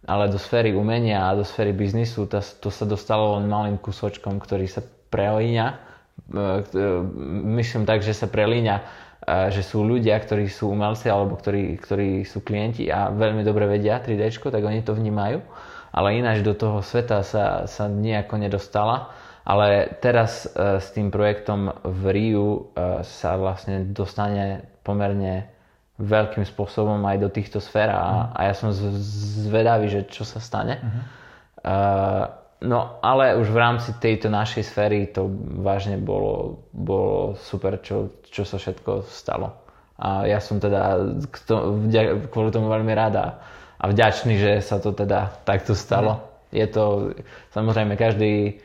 ale do sféry umenia a do sféry biznisu to, to sa dostalo len malým kusočkom, ktorý sa prelíňa. E, e, myslím tak, že sa prelíňa, e, že sú ľudia, ktorí sú umelci alebo ktorí, ktorí sú klienti a veľmi dobre vedia 3D, tak oni to vnímajú. Ale ináč do toho sveta sa, sa nejako nedostala. Ale teraz s tým projektom v Riu sa vlastne dostane pomerne veľkým spôsobom aj do týchto sfér a, uh-huh. a ja som zvedavý, že čo sa stane. Uh-huh. Uh, no ale už v rámci tejto našej sféry to vážne bolo, bolo super, čo, čo sa všetko stalo. A ja som teda kvôli tomu veľmi rád a vďačný, že sa to teda takto stalo. Uh-huh. Je to, samozrejme, každý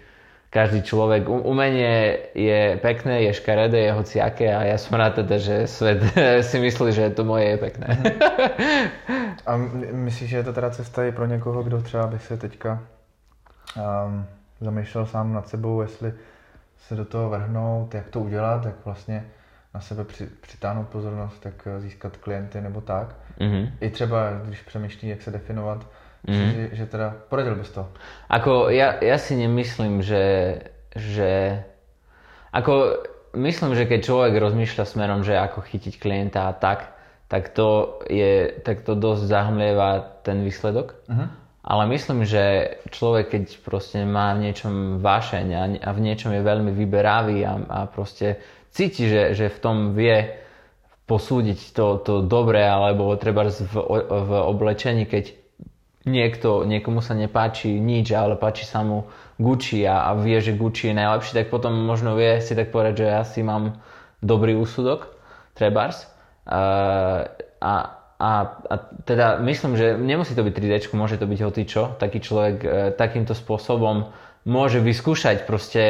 každý človek, umenie je pekné, je škaredé, je hociaké a ja som rád teda, že svet <laughs> si myslí, že to moje je pekné. A myslíš, že je to teda cesta i pro někoho, kdo třeba by se teďka um, zamýšlel sám nad sebou, jestli se do toho vrhnout, jak to udělat, jak vlastně na sebe při, přitáhnout pozornost, tak získat klienty nebo tak. Mm-hmm. I třeba, když přemýšlí, jak se definovat, mm-hmm. že, že teda poradil bys to? Ako ja, ja si nemyslím, že, že ako myslím, že keď človek rozmýšľa smerom, že ako chytiť klienta a tak, tak to, je, tak to dosť zahmlieva ten výsledok. Uh-huh. Ale myslím, že človek, keď proste má v niečom vášeň a, a v niečom je veľmi vyberavý a, a proste cíti, že, že v tom vie posúdiť to, to dobré, alebo treba v, v oblečení, keď niekto, niekomu sa nepáči nič, ale páči sa mu Gucci a, a vie, že Gucci je najlepší, tak potom možno vie si tak povedať, že ja si mám dobrý úsudok, trebárs. Uh, a, a, a teda myslím, že nemusí to byť 3D, môže to byť hocičo. Taký človek uh, takýmto spôsobom môže vyskúšať proste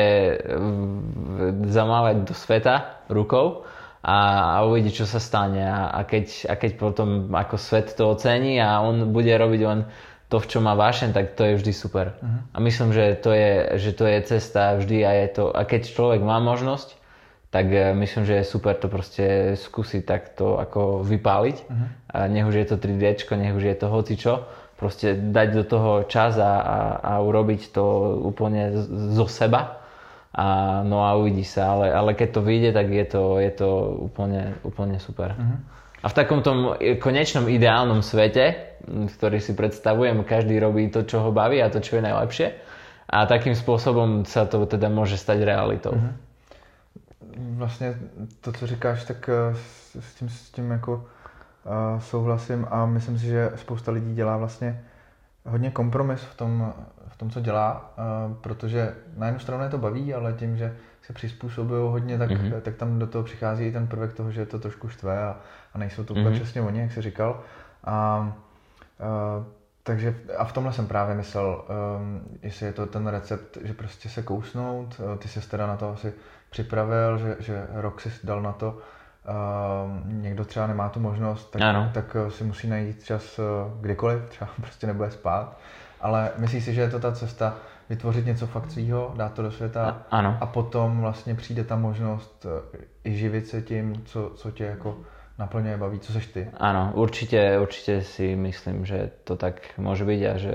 zamávať do sveta rukou a, a uvidí, čo sa stane. A, a, keď, a keď potom ako svet to ocení a on bude robiť len to, v čom má vášen, tak to je vždy super. Uh-huh. A myslím, že to, je, že to je cesta vždy a je to, a keď človek má možnosť, tak e, myslím, že je super to proste skúsiť takto ako vypáliť. Uh-huh. A nech už je to 3D, nech už je to hocičo. Proste dať do toho čas a, a, a urobiť to úplne zo seba. A, no a uvidí sa, ale, ale keď to vyjde, tak je to, je to úplne, úplne super. Uh-huh. A v takom tom konečnom ideálnom svete, ktorý si predstavujem, každý robí to, čo ho baví a to, čo je najlepšie. A takým spôsobom sa to teda môže stať realitou. Uh-huh vlastně to, co říkáš, tak eh, s tím, s tím jako uh, souhlasím a myslím si, že spousta lidí dělá vlastně hodně kompromis v tom, v tom co dělá, uh, protože na jednu stranu je to baví, ale tím, že se přizpůsobují hodně, tak, mm-hmm. tak tam do toho přichází i ten prvek toho, že je to trošku štve a, a nejsou to úplně mm-hmm. přesně oni, jak jsi říkal. A, uh, takže a v tomhle jsem právě myslel, um, jestli je to ten recept, že prostě se kousnout, ty se teda na to asi připravil, že, že rok si dal na to, uh, někdo třeba nemá tu možnost, tak, tak eh, si musí najít čas uh, kdykoliv, <laughs> třeba prostě nebude spát. Ale myslíš si, že je to ta cesta vytvořit něco fakt svýho, dát to do světa ano. a potom vlastně přijde ta možnost uh, i živit se tím, co, co tě jako naplňuje, baví, co seš ty. Áno, určite, určite si myslím, že to tak môže byť a že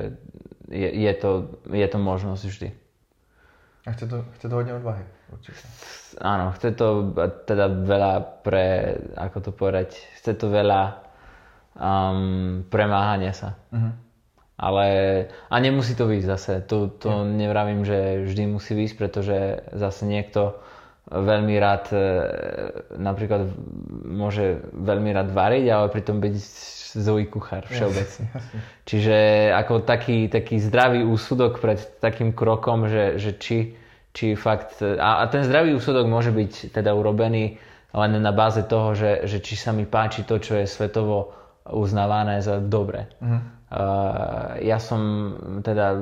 je, je, to, je to možnosť vždy. A chce to, chce to hodne odvahy, určite. Áno, chce to teda veľa pre, ako to povedať, chce to veľa um, premáhania sa. Uh-huh. Ale, a nemusí to výjsť zase. To, to uh-huh. nevravím, že vždy musí výjsť, pretože zase niekto veľmi rád, e, napríklad môže veľmi rád variť, ale pritom byť zlý kuchár všeobecne. Čiže ako taký, taký zdravý úsudok pred takým krokom, že, že či, či fakt... A, a ten zdravý úsudok môže byť teda urobený len na báze toho, že, že či sa mi páči to, čo je svetovo uznávané za dobre. Uh-huh. Uh, ja som teda,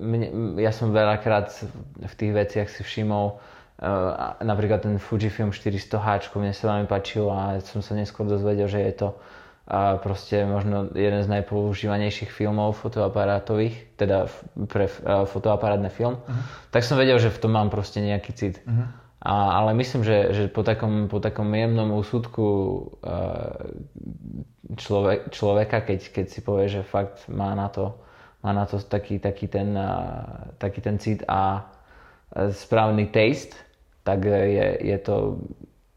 mne, ja som veľakrát v tých veciach si všimol, uh, napríklad ten Fujifilm 400H, mne sa veľmi páčilo a som sa neskôr dozvedel, že je to a proste možno jeden z najpoužívanejších filmov fotoaparátových, teda pre fotoaparátne film, uh-huh. tak som vedel, že v tom mám proste nejaký cit. Uh-huh. A, ale myslím, že, že po, takom, po takom jemnom úsudku človek, človeka, keď, keď si povie, že fakt má na to, má na to taký, taký, ten, taký ten cit a správny taste, tak je, je to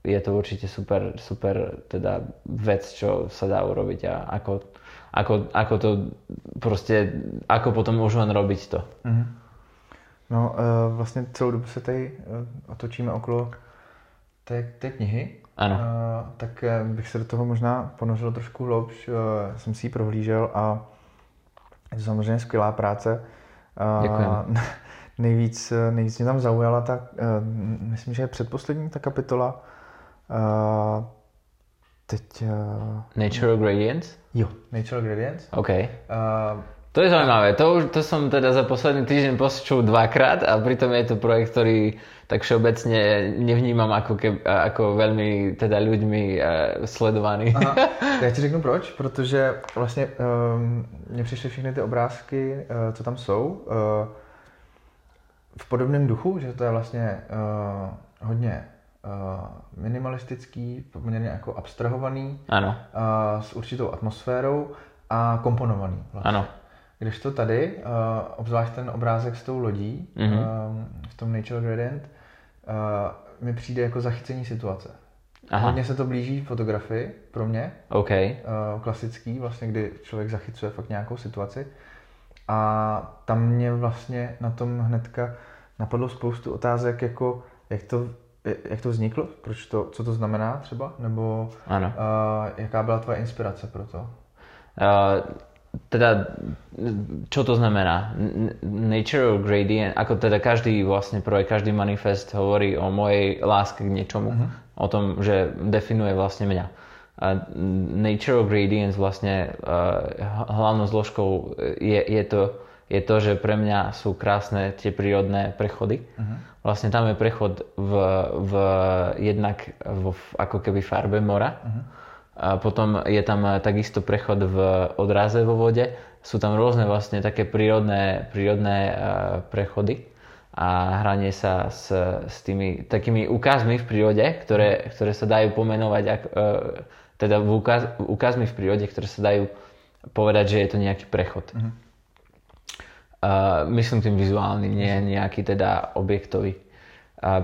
je to určite super, super teda vec, čo sa dá urobiť a ako, ako, ako to proste, ako potom už len robiť to. Mm-hmm. No uh, vlastně celou dobu se tady uh, otočíme okolo té, té knihy. Ano. Uh, tak uh, bych se do toho možná ponořil trošku hloubš. Uh, jsem si ji prohlížel a je to samozřejmě skvělá práce. Uh, <laughs> nejvíc, nejvíc mě tam zaujala ta, uh, myslím, že je předposlední ta kapitola, Uh, teď... Uh, Natural Gradients? Jo, Natural Gradients. OK. Uh, to je zaujímavé. To, už, to som teda za posledný týždeň počul dvakrát a pritom je to projekt, ktorý tak všeobecne nevnímam ako, ke, ako veľmi teda ľuďmi uh, sledovaný. Aha. <laughs> Já ti řeknu proč, protože vlastně um, mně přišly všechny ty obrázky, uh, co tam jsou, uh, v podobném duchu, že to je vlastně uh, hodně minimalistický, poměrně jako abstrahovaný, Ano. Uh, s určitou atmosférou a komponovaný. Vlastně. Ano. Když to tady, uh, obzvlášť ten obrázek s tou lodí, mm-hmm. v tom Nature Gradient, mi přijde jako zachycení situace. Aha. Hodně se to blíží fotografii pro mě. OK. Uh, klasický, vlastně, kdy člověk zachycuje fakt nějakou situaci. A tam mě vlastně na tom hnedka napadlo spoustu otázek, jako jak to, jak to vzniklo, proč to, co to znamená třeba, nebo ano. Uh, jaká byla tvoje inspirace pro to? Uh, teda, čo to znamená? Natural gradient, ako teda každý vlastne projekt, každý manifest hovorí o mojej láske k niečomu. Uh-huh. O tom, že definuje vlastne mňa. A natural gradients vlastne uh, hlavnou zložkou je, je, to, je to, že pre mňa sú krásne tie prírodné prechody. Uh-huh. Vlastne tam je prechod v, v jednak v, ako keby farbe mora. Uh-huh a potom je tam takisto prechod v odraze vo vode. Sú tam rôzne vlastne také prírodné, prírodné e, prechody a hranie sa s, s tými takými úkazmi v prírode, ktoré, ktoré sa dajú pomenovať, ak, e, teda v úkaz, úkazmi v prírode, ktoré sa dajú povedať, že je to nejaký prechod. Uh-huh. Uh, myslím tým vizuálny, nie nejaký teda objektový. Uh,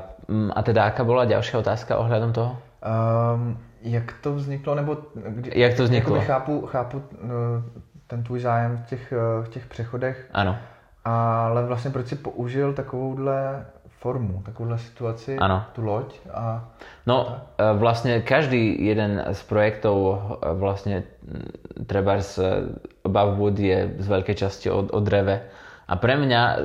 a teda aká bola ďalšia otázka ohľadom toho? Um, jak to vzniklo, nebo kdy, jak to vzniklo? chápu, chápu no, ten tvůj zájem v těch, v těch přechodech. Ano. Ale vlastně proč si použil takovouhle formu, takovouhle situaci, ano. tu loď a... No tak? E, vlastne každý jeden z projektov vlastne treba z Above Wood je z veľkej časti o, o dreve. A pre mňa, e,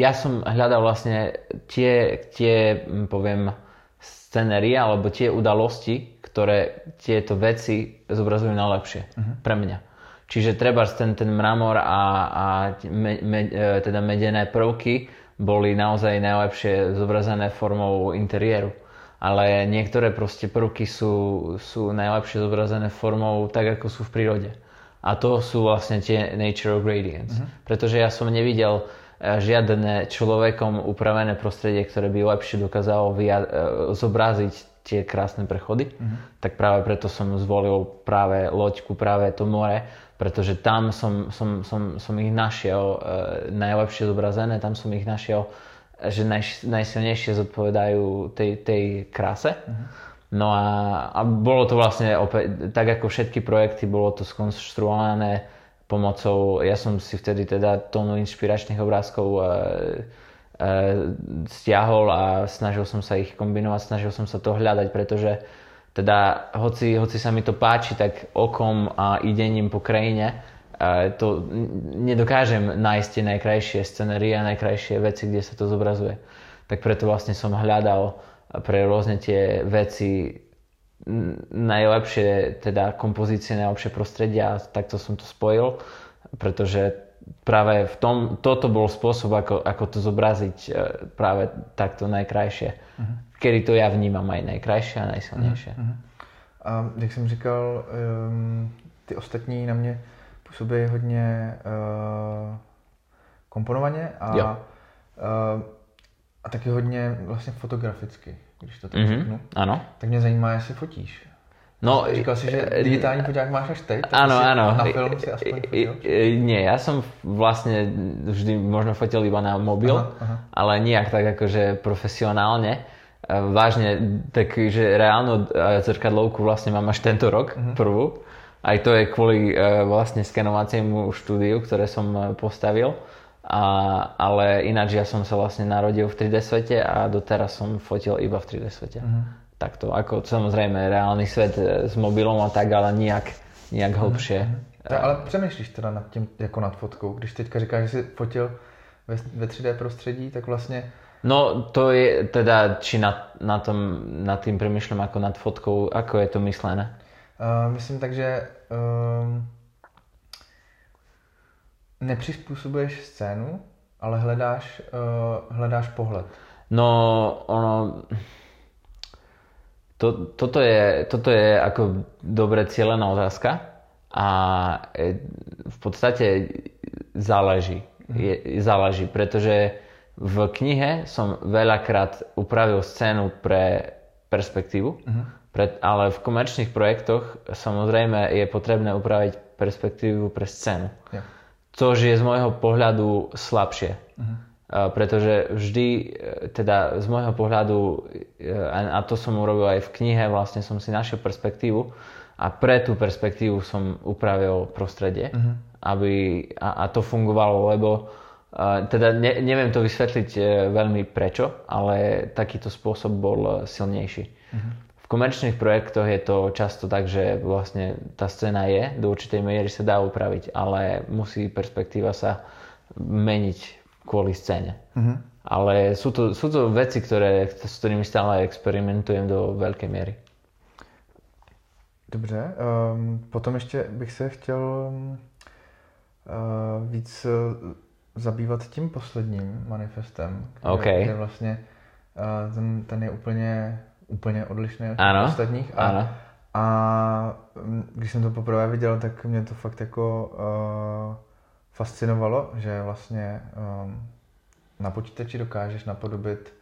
ja som hľadal vlastne tie, tie poviem, scenérie alebo tie udalosti, ktoré tieto veci zobrazujú najlepšie uh-huh. pre mňa. Čiže treba ten, ten mramor a, a me, me, e, teda medené prvky boli naozaj najlepšie zobrazené formou interiéru. Ale niektoré proste prvky sú, sú najlepšie zobrazené formou tak, ako sú v prírode. A to sú vlastne tie natural gradients. Uh-huh. Pretože ja som nevidel E, žiadne človekom upravené prostredie, ktoré by lepšie dokázalo vyja- e, zobraziť tie krásne prechody, mm-hmm. tak práve preto som zvolil práve loďku, práve to more, pretože tam som, som, som, som ich našiel e, najlepšie zobrazené, tam som ich našiel, že naj, najsilnejšie zodpovedajú tej, tej kráse. Mm-hmm. No a, a bolo to vlastne opäť, tak ako všetky projekty, bolo to skonštruované pomocou, ja som si vtedy teda tónu inšpiračných obrázkov e, e, stiahol a snažil som sa ich kombinovať, snažil som sa to hľadať, pretože teda hoci, hoci sa mi to páči, tak okom a idením po krajine e, to nedokážem nájsť tie najkrajšie scenérie a najkrajšie veci, kde sa to zobrazuje. Tak preto vlastne som hľadal pre rôzne tie veci najlepšie teda kompozície, najlepšie prostredia a takto som to spojil, pretože práve v tom, toto bol spôsob, ako, ako to zobraziť e, práve takto najkrajšie. Uh-huh. Kedy to ja vnímam aj najkrajšie a najsilnejšie. Uh-huh. A jak jsem říkal, um, ty ostatní na mě působí hodně uh, komponovaně a, uh, a taky hodně vlastně fotograficky když to tak mm-hmm. řeknu. Ano. Tak mě zajímá, jestli fotíš. No, Říkal si, že digitální foťák máš až teď? Áno, áno. Na film si aspoň fotil? Nie, ja som vlastne vždy možno fotil iba na mobil, aha, aha. ale nijak tak akože profesionálne. Vážne, takže reálnu zrkadlovku vlastne mám až tento rok, uh-huh. prvú. Aj to je kvôli vlastne skenovaciemu štúdiu, ktoré som postavil. A, ale ináč ja som sa vlastne narodil v 3D svete a doteraz som fotil iba v 3D svete. Uh-huh. Takto, ako samozrejme reálny svet e, s mobilom a tak, ale nijak, nijak uh-huh. hlbšie. Tak, ale přemýšlíš teda nad tím jako nad fotkou, když teďka říkáš, že jsi fotil ve, ve 3D prostředí, tak vlastně No to je teda, či nad, na tom, nad tým premyšľam ako nad fotkou, ako je to myslené? Uh, myslím tak, že um, nepřizpůsobuješ scénu, ale hledáš, uh, hledáš pohled. No, ono... To, toto, je, toto je ako dobre cieľená otázka a v podstate záleží. Mhm. Je, záleží, pretože v knihe som veľakrát upravil scénu pre perspektívu, uh-huh. Pred, ale v komerčných projektoch samozrejme je potrebné upraviť perspektívu pre scénu. Yeah. Což je z môjho pohľadu slabšie. Uh-huh. pretože vždy, e, teda z môjho pohľadu, e, a to som urobil aj v knihe, vlastne som si našiel perspektívu a pre tú perspektívu som upravil prostredie, uh-huh. aby, a, a to fungovalo, lebo uh, teda ne, neviem to vysvetliť veľmi prečo, ale takýto spôsob bol silnejší. Uh-huh. V komerčných projektoch je to často tak, že vlastne tá scéna je, do určitej miery sa dá upraviť, ale musí perspektíva sa meniť kvôli scéne. Uh-huh. Ale sú to, sú to veci, ktoré, s ktorými stále experimentujem do veľkej miery. Dobře, um, potom ještě bych se chtěl uh, víc uh, zabývat tím posledním manifestem, který, okay. kde vlastně uh, ten, ten je úplně úplně odlišný od ano, ostatních. A, ano. a mm, když jsem to poprvé viděl, tak mě to fakt jako uh, fascinovalo, že vlastně um, na počítači dokážeš napodobit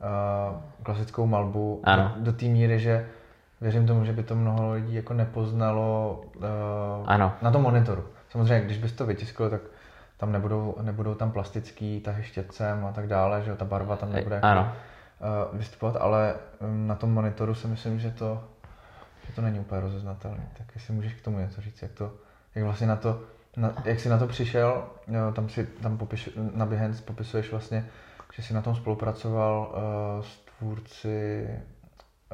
uh, klasickou malbu ano. do, do té míry, že věřím tomu, že by to mnoho lidí jako nepoznalo uh, ano. na tom monitoru. Samozřejmě, když bys to vytiskl, tak tam nebudou, nebudou tam plastický tahy štětcem a tak dále, že ta barva tam nebude jako, ano uh, vystupovat, ale um, na tom monitoru si myslím, že to, že to není úplně rozeznatelné. Tak jestli můžeš k tomu něco říct, jak to, jak vlastně na to, na, jak jsi na to přišel, jo, tam si tam popiš, na Behance popisuješ vlastně, že jsi na tom spolupracoval uh, s tvůrci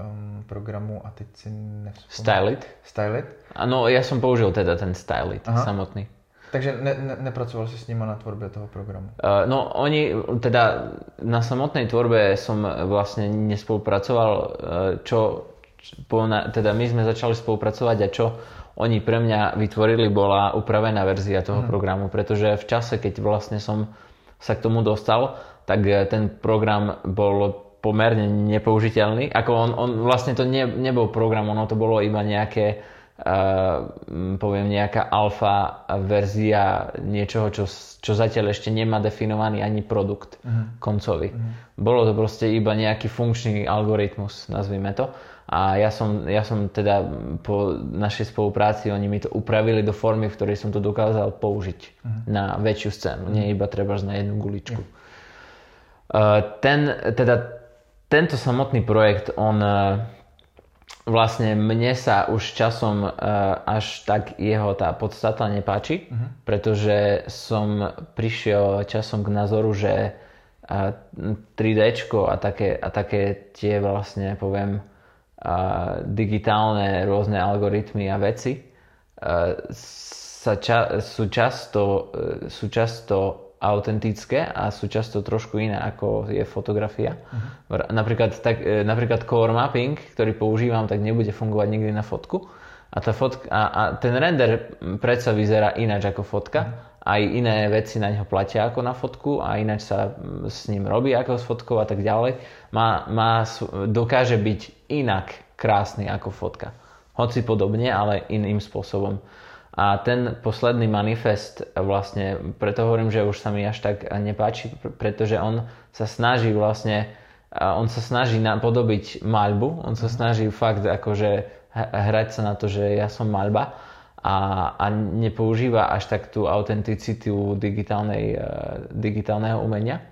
um, programu a teď si nevzpomínám. Stylit. Stylit. Ano, já jsem použil teda ten Stylit Aha. samotný. Takže ne, ne, nepracoval si s nimi na tvorbe toho programu? Uh, no oni, teda na samotnej tvorbe som vlastne nespolupracoval, uh, čo, po, teda my sme začali spolupracovať a čo oni pre mňa vytvorili bola upravená verzia toho hmm. programu, pretože v čase, keď vlastne som sa k tomu dostal, tak eh, ten program bol pomerne nepoužiteľný. Ako on, on vlastne to ne, nebol program, ono to bolo iba nejaké poviem nejaká alfa verzia niečoho, čo, čo zatiaľ ešte nemá definovaný ani produkt uh-huh. koncový. Uh-huh. Bolo to proste iba nejaký funkčný algoritmus, nazvime to. A ja som, ja som teda po našej spolupráci, oni mi to upravili do formy, v ktorej som to dokázal použiť uh-huh. na väčšiu scénu, uh-huh. nie iba treba na jednu guličku. Uh-huh. Uh, ten, teda, tento samotný projekt, on uh, vlastne mne sa už časom uh, až tak jeho tá podstata nepáči, uh-huh. pretože som prišiel časom k názoru, že uh, 3D a také, a také tie vlastne poviem uh, digitálne rôzne algoritmy a veci uh, sa ča- sú, často, uh, sú často autentické a sú často trošku iné ako je fotografia. Uh-huh. Napríklad, tak, e, napríklad core mapping, ktorý používam, tak nebude fungovať nikdy na fotku. A, tá fotka, a, a ten render predsa vyzerá ináč ako fotka. Uh-huh. Aj iné veci na neho platia ako na fotku a ináč sa s ním robí ako s fotkou a tak ďalej. Má, má, dokáže byť inak krásny ako fotka. Hoci podobne, ale iným spôsobom. A ten posledný manifest vlastne, preto hovorím, že už sa mi až tak nepáči, pretože on sa snaží vlastne, on sa snaží napodobiť maľbu, on sa mhm. snaží fakt akože hrať sa na to, že ja som maľba a, a nepoužíva až tak tú autenticitu digitálnej, digitálneho umenia.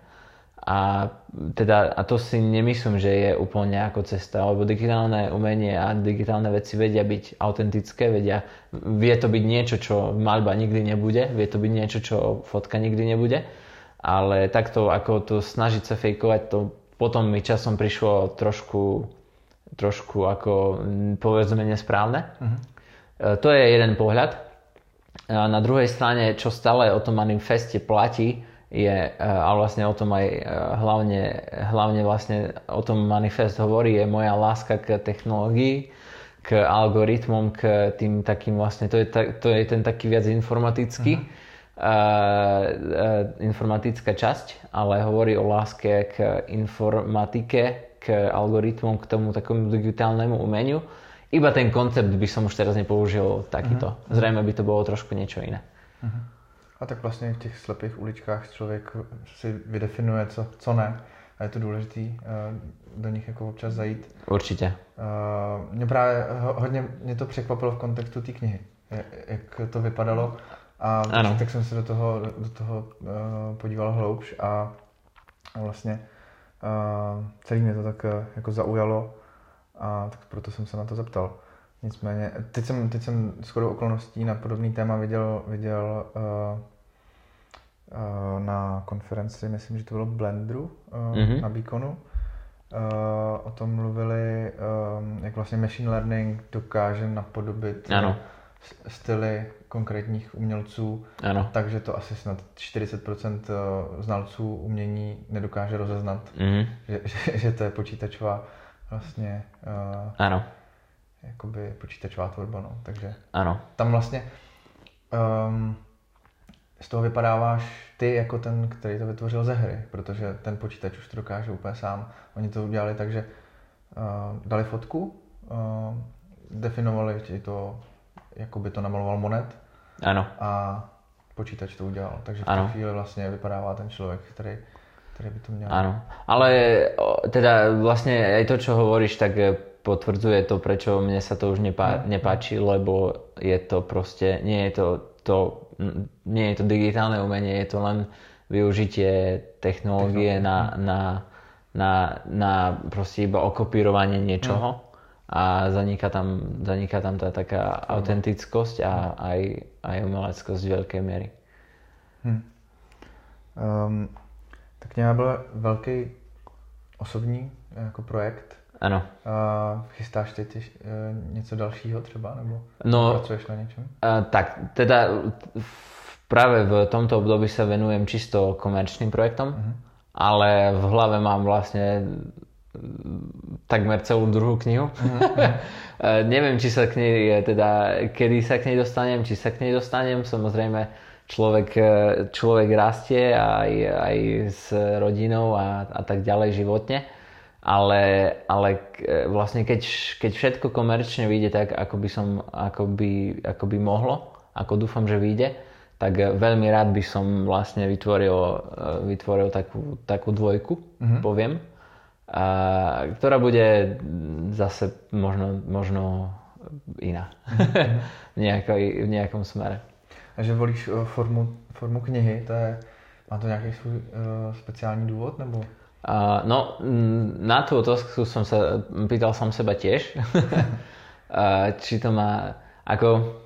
A, teda, a to si nemyslím, že je úplne ako cesta, lebo digitálne umenie a digitálne veci vedia byť autentické, vedia, vie to byť niečo, čo malba nikdy nebude, vie to byť niečo, čo fotka nikdy nebude, ale takto ako to snažiť sa fejkovať, to potom mi časom prišlo trošku, trošku ako povedzme nesprávne. Uh-huh. To je jeden pohľad. A na druhej strane, čo stále o tom manifeste platí, je, eh, a vlastne o tom aj eh, hlavne, hlavne vlastne o tom manifest hovorí, je moja láska k technológii, k algoritmom, k tým takým vlastne, to je, to je ten taký viac informatický, uh-huh. Uh, uh, informatická časť, ale hovorí o láske k informatike, k algoritmom, k tomu takému digitálnemu umeniu. Iba ten koncept by som už teraz nepoužil takýto. Uh-huh. Zrejme by to bolo trošku niečo iné. Uh-huh. A tak vlastně v těch slepých uličkách člověk si vydefinuje, co, co ne. a je to důležité uh, do nich jako občas zajít. Určitě. Uh, mě právě hodně mě to překvapilo v kontextu té knihy, jak to vypadalo a ano. tak jsem se do toho, do toho uh, podíval hloubš a, vlastně celý mě to tak jako zaujalo a tak proto jsem se na to zeptal. Nicméně, teď jsem, teď jsem shodou okolností na podobný téma viděl, viděl uh, uh, na konferenci, myslím, že to bylo Blendru uh, mm-hmm. na Beaconu. Uh, o tom mluvili, um, jak vlastně machine learning dokáže napodobit ano. styly konkrétních umělců, ano. takže to asi snad 40% znalců umění nedokáže rozeznat, mm-hmm. že, že, že to je počítačová vlastně uh, ano. Jakoby počítačová tvorba, no. takže ano. tam vlastně um, z toho vypadáváš ty jako ten, který to vytvořil ze hry, protože ten počítač už to dokáže úplně sám. Oni to udělali tak, že uh, dali fotku, uh, definovali ti to, jako by to namaloval monet. Ano. A počítač to udělal. Takže v té chvíli vlastně vypadává ten člověk, který, který by to měl. Ano. Ale teda vlastně aj to, čo hovoríš, tak potvrdzuje to, prečo mne sa to už nepá, mm. nepáči, lebo je to proste, nie je to to nie je to digitálne umenie, je to len využitie technológie na, na, na, na proste iba okopírovanie niečoho. Mm. A zaniká tam, zaniká tam tá taká mm. autentickosť a aj, aj umeleckosť v veľkej miery. Hmm. Um, ta kniha byla velký osobní jako projekt. Ano. Uh, chystáš teď uh, něco dalšího třeba, nebo no, pracuješ na něčem? Uh, tak, teda práve v tomto období sa venujem čisto komerčným projektom, uh-huh. ale v hlave mám vlastne takmer celú druhú knihu. <laughs> Uh-huh. Neviem, či sa k nej, teda, kedy sa k nej dostanem, či sa k nej dostanem. Samozrejme, človek, človek rastie aj, aj s rodinou a, a tak ďalej životne ale, ale vlastne keď, keď všetko komerčne vyjde tak, ako by, som, ako by, ako by mohlo, ako dúfam, že vyjde, tak veľmi rád by som vlastne vytvoril, vytvoril takú, takú dvojku, mm-hmm. poviem, a, ktorá bude zase možno, možno iná mm-hmm. <laughs> v, nejakoj, v nejakom smere. A že volíš formu, formu knihy, to je, má to nejaký svůj uh, speciální důvod, nebo? Uh, no, na tú otázku som sa pýtal som seba tiež. <laughs> uh, či to má, ako...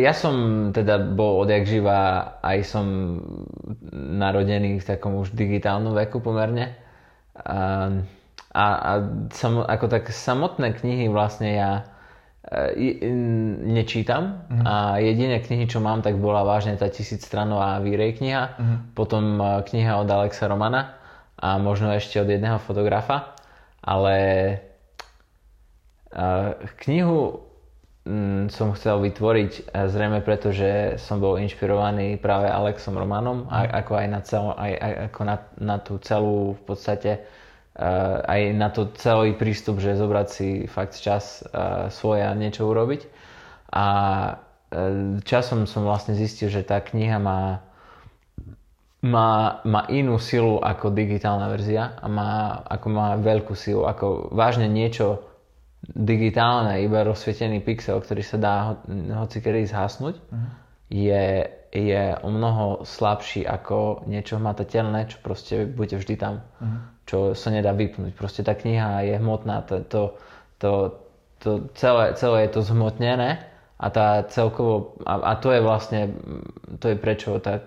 Ja som teda bol odjak živa, aj som narodený v takom už digitálnom veku pomerne. Uh, a, a sam, ako tak samotné knihy vlastne ja nečítam uh-huh. a jediné knihy, čo mám, tak bola vážne tá tisícstranová výrej kniha, uh-huh. potom e, kniha od Alexa Romana a možno ešte od jedného fotografa, ale uh, knihu um, som chcel vytvoriť uh, zrejme preto, že som bol inšpirovaný práve Alexom Romanom, a, ako aj na, cel, aj, ako na, na tú celú v podstate aj na to celý prístup, že zobrať si fakt čas uh, svoje a niečo urobiť. A uh, časom som vlastne zistil, že tá kniha má, má, má inú silu ako digitálna verzia a má, ako má veľkú silu, ako vážne niečo digitálne, iba rozsvietený pixel, ktorý sa dá ho, hoci kedy zhasnúť, uh-huh. je, je o mnoho slabší ako niečo hmatateľné, čo proste bude vždy tam. Uh-huh čo sa nedá vypnúť. Proste tá kniha je hmotná, to, to, to, to celé, celé je to zhmotnené a tá celkovo, a, a to je vlastne, to je prečo, tá,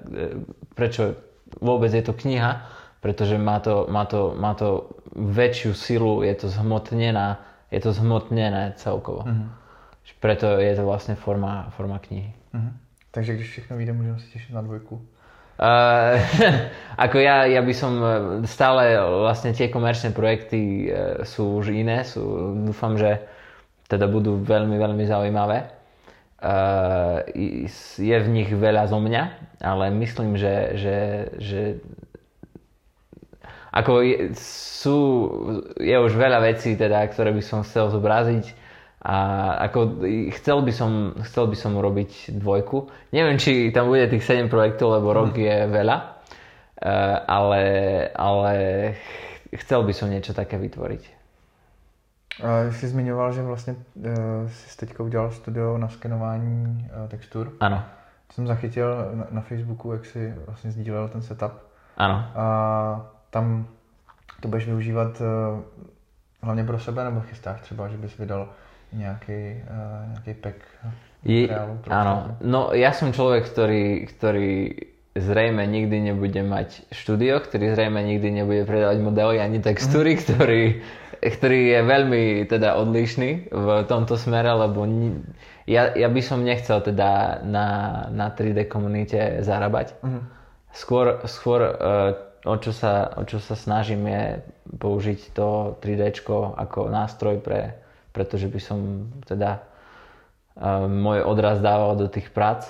prečo vôbec je to kniha, pretože má to, má to, má to väčšiu silu, je to zhmotnená, je to zhmotnené celkovo. Mm-hmm. Preto je to vlastne forma, forma knihy. Mm-hmm. Takže když všechno vyjde, môžeme sa tešiť na dvojku. Uh, <laughs> ako ja, ja by som eh, stále vlastne tie komerčné projekty uh, sú už iné, sú, dúfam, že teda budú veľmi, veľmi zaujímavé. Uh, je v nich veľa zo mňa, ale myslím, že, že, že ako je, sú, je už veľa vecí, teda, ktoré by som chcel zobraziť a ako chcel by som, chcel by som urobiť dvojku. Neviem, či tam bude tých 7 projektov, lebo rok mm. je veľa. ale, ale chcel by som niečo také vytvoriť. A jsi zmiňoval, že vlastně uh, jsi teďka udělal studio na skenování uh, textur. Ano. Jsem zachytil na, na Facebooku, jak si vlastně sdílel ten setup. Ano. A tam to budeš využívat uh, hlavně pro sebe, nebo chystáš třeba, že bys vydal nějaký, uh, nějaký pack Je, áno, no ja som človek, ktorý, ktorý zrejme nikdy nebude mať štúdio, ktorý zrejme nikdy nebude predávať modely ani textúry, mm. ktorý, ktorý je veľmi teda odlišný v tomto smere, lebo ja, ja by som nechcel teda na, na 3D komunite zarábať. Mm. Skôr, skôr uh, o, čo sa, o čo sa snažím je použiť to 3D ako nástroj pre, pretože by som teda môj odraz dával do tých prác.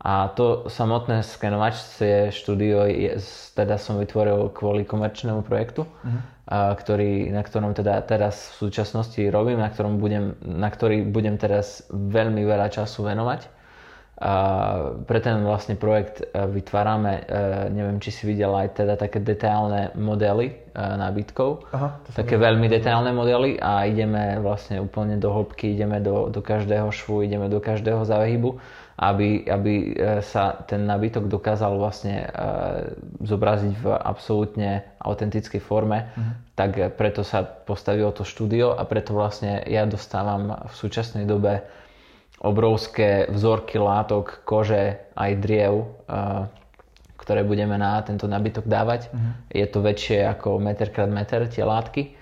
A to samotné skenovačcie štúdio je, teda som vytvoril kvôli komerčnému projektu, uh-huh. a, ktorý, na ktorom teda teraz v súčasnosti robím, na, ktorom budem, na ktorý budem teraz veľmi veľa času venovať. Pre ten vlastne projekt e, vytvárame, e, neviem, či si videl aj teda také detailné modely e, nábytkov, Aha, také veľmi detailné modely a ideme vlastne úplne do hĺbky, ideme do, do každého švu, ideme do každého záhybu, aby, aby sa ten nábytok dokázal vlastne zobraziť v absolútne autentickej forme, uh-huh. tak preto sa postavilo to štúdio a preto vlastne ja dostávam v súčasnej dobe obrovské vzorky látok, kože, aj driev, ktoré budeme na tento nabytok dávať. Uh-huh. Je to väčšie ako meter krát meter tie látky.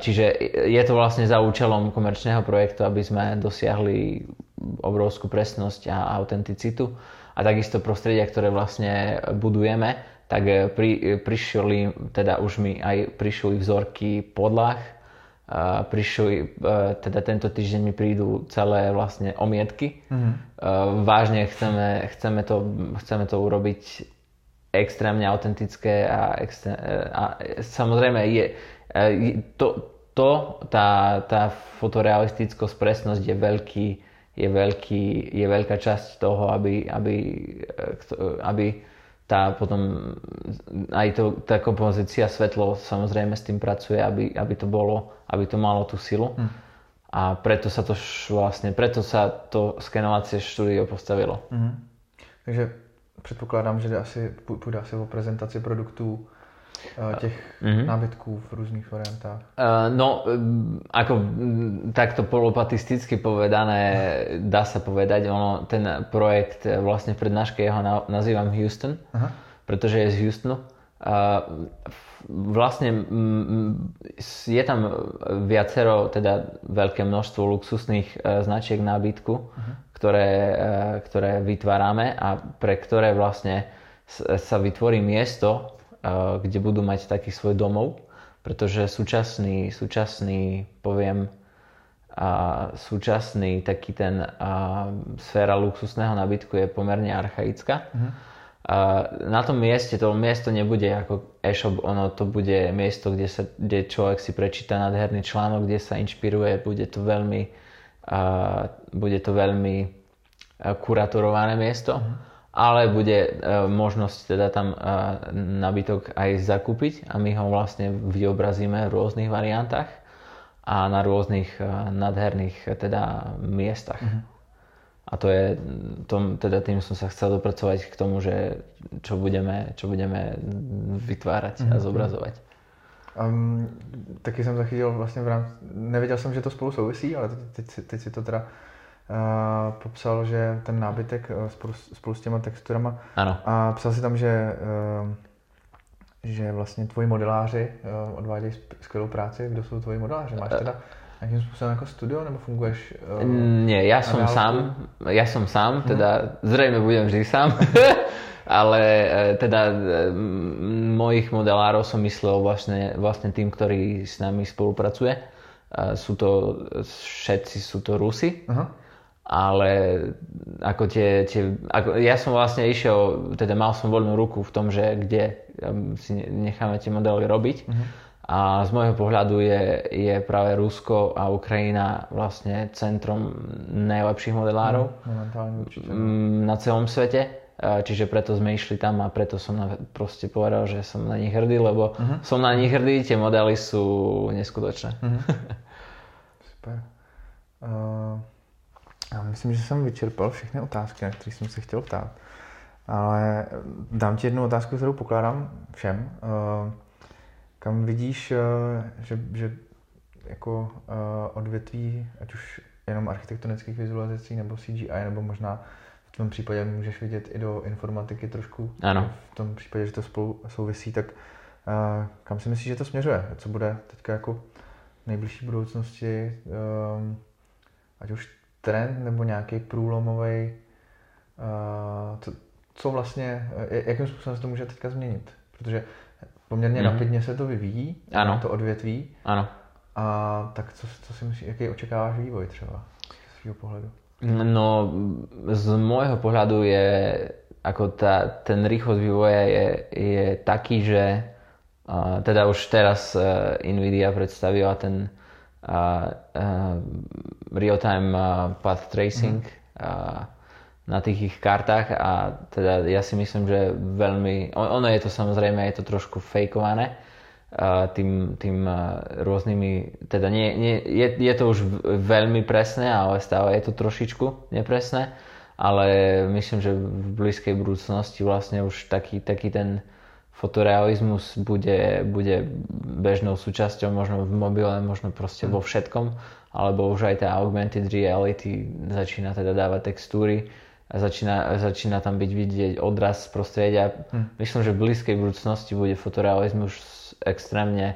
Čiže je to vlastne za účelom komerčného projektu, aby sme dosiahli obrovskú presnosť a autenticitu. A takisto prostredia, ktoré vlastne budujeme, tak pri, prišli, teda už mi aj prišli vzorky podlah, prišli, teda tento týždeň mi prídu celé vlastne omietky. Mm-hmm. Vážne chceme, chceme, to, chceme to urobiť extrémne autentické a, extré, a samozrejme je, to, to tá, tá fotorealistickosť, presnosť je veľký, je, veľký, je veľká časť toho, aby, aby, aby tá potom aj to, tá kompozícia svetlo samozrejme s tým pracuje, aby, aby to bolo, aby to malo tú silu. Hmm. A preto sa to vlastne, preto sa to skenovacie štúdio postavilo. Hmm. Takže předpokládám, že asi, půjde asi o prezentaci produktů Eh, těch mm-hmm. nábytků v různých variantách? Uh, no, eh, ako takto polopatisticky povedané, dá sa povedať, ono, ten projekt vlastne v prednáške jeho nazývam Houston, Aha. pretože je z Houstonu. Vlastne je tam viacero, teda veľké množstvo luxusných značiek nábytku, uh-huh. ktoré, ktoré vytvárame a pre ktoré vlastne sa vytvorí miesto, kde budú mať taký svoj domov, pretože súčasný, súčasný poviem, a súčasný taký ten a, sféra luxusného nabytku je pomerne archaická. Uh-huh. Na tom mieste, to miesto nebude ako e-shop, ono to bude miesto, kde, sa, kde človek si prečíta nádherný článok, kde sa inšpiruje, bude to veľmi, a, bude to veľmi kuratorované miesto. Uh-huh ale bude e, možnosť teda tam e, nabytok aj zakúpiť a my ho vlastne vyobrazíme v rôznych variantách a na rôznych e, nádherných teda miestach. Mm-hmm. A to je, tom, teda tým som sa chcel dopracovať k tomu, že čo budeme, čo budeme vytvárať mm-hmm. a mhm. zobrazovať. Um, taky jsem zachytil vlastně v rámci, nevěděl jsem, že to spolu souvisí, ale teď, teď, teď si to teda uh, popsal, že ten nábytek uh, spolu, spolu s těma texturama. Ano. A psal si tam, že, uh, že vlastně tvoji modeláři uh, odvádějí skvělou práci. Kdo jsou tvoji modeláři? Máš teda nějakým způsobem jako studio, nebo funguješ? Uh, Nie, ja som sám, ja som sám, mhm. teda hmm. zrejme budem vždy sám. <laughs> ale teda mojich modelárov som myslel vlastne, vlastne tým, ktorý s nami spolupracuje. Sú to všetci, sú to Rusy. Uh-huh ale ako tie, tie ako, ja som vlastne išiel, teda mal som voľnú ruku v tom, že kde si necháme tie modely robiť. Uh-huh. A z môjho pohľadu je, je práve Rusko a Ukrajina vlastne centrom najlepších modelárov uh-huh. na celom svete. čiže preto sme išli tam a preto som na, proste povedal, že som na nich hrdý, lebo uh-huh. som na nich hrdý, tie modely sú neskutočné. Uh-huh. <laughs> Super. Uh, já myslím, že jsem vyčerpal všechny otázky, na které jsem se chtěl ptát. Ale dám ti jednu otázku, kterou pokládám všem. Uh, kam vidíš, uh, že, že jako uh, odvětví, ať už jenom architektonických vizualizací nebo CGI, nebo možná v tom případě můžeš vidět i do informatiky trošku. Ano. V tom případě, že to spolu souvisí, tak uh, kam si myslíš, že to směřuje? Co bude teďka jako v nejbližší budoucnosti, ať už trend nebo nějaký průlomový, co, co vlastně, jakým způsobem se to může teďka změnit? Protože poměrně mm-hmm. rapidně se to vyvíjí, ano. to odvětví. Ano. A tak co, co si myslíš, jaký očekáváš vývoj třeba z svého pohledu? No, z môjho pohľadu je, ako tá, ten rýchlosť vývoja je, je taký, že uh, teda už teraz uh, Nvidia predstavila ten uh, uh, real-time uh, path tracing mm. uh, na tých ich kartách a teda ja si myslím, že veľmi, ono je to samozrejme, je to trošku fejkované, tým, tým rôznymi, teda nie, nie, je, je to už veľmi presné, ale stále je to trošičku nepresné, ale myslím, že v blízkej budúcnosti vlastne už taký, taký ten fotorealizmus bude, bude bežnou súčasťou možno v mobile, možno proste vo mm. všetkom, alebo už aj tá augmented reality začína teda dávať textúry začína, začína tam byť vidieť odraz z prostredia. Hmm. Myslím, že v blízkej budúcnosti bude fotorealizmus extrémne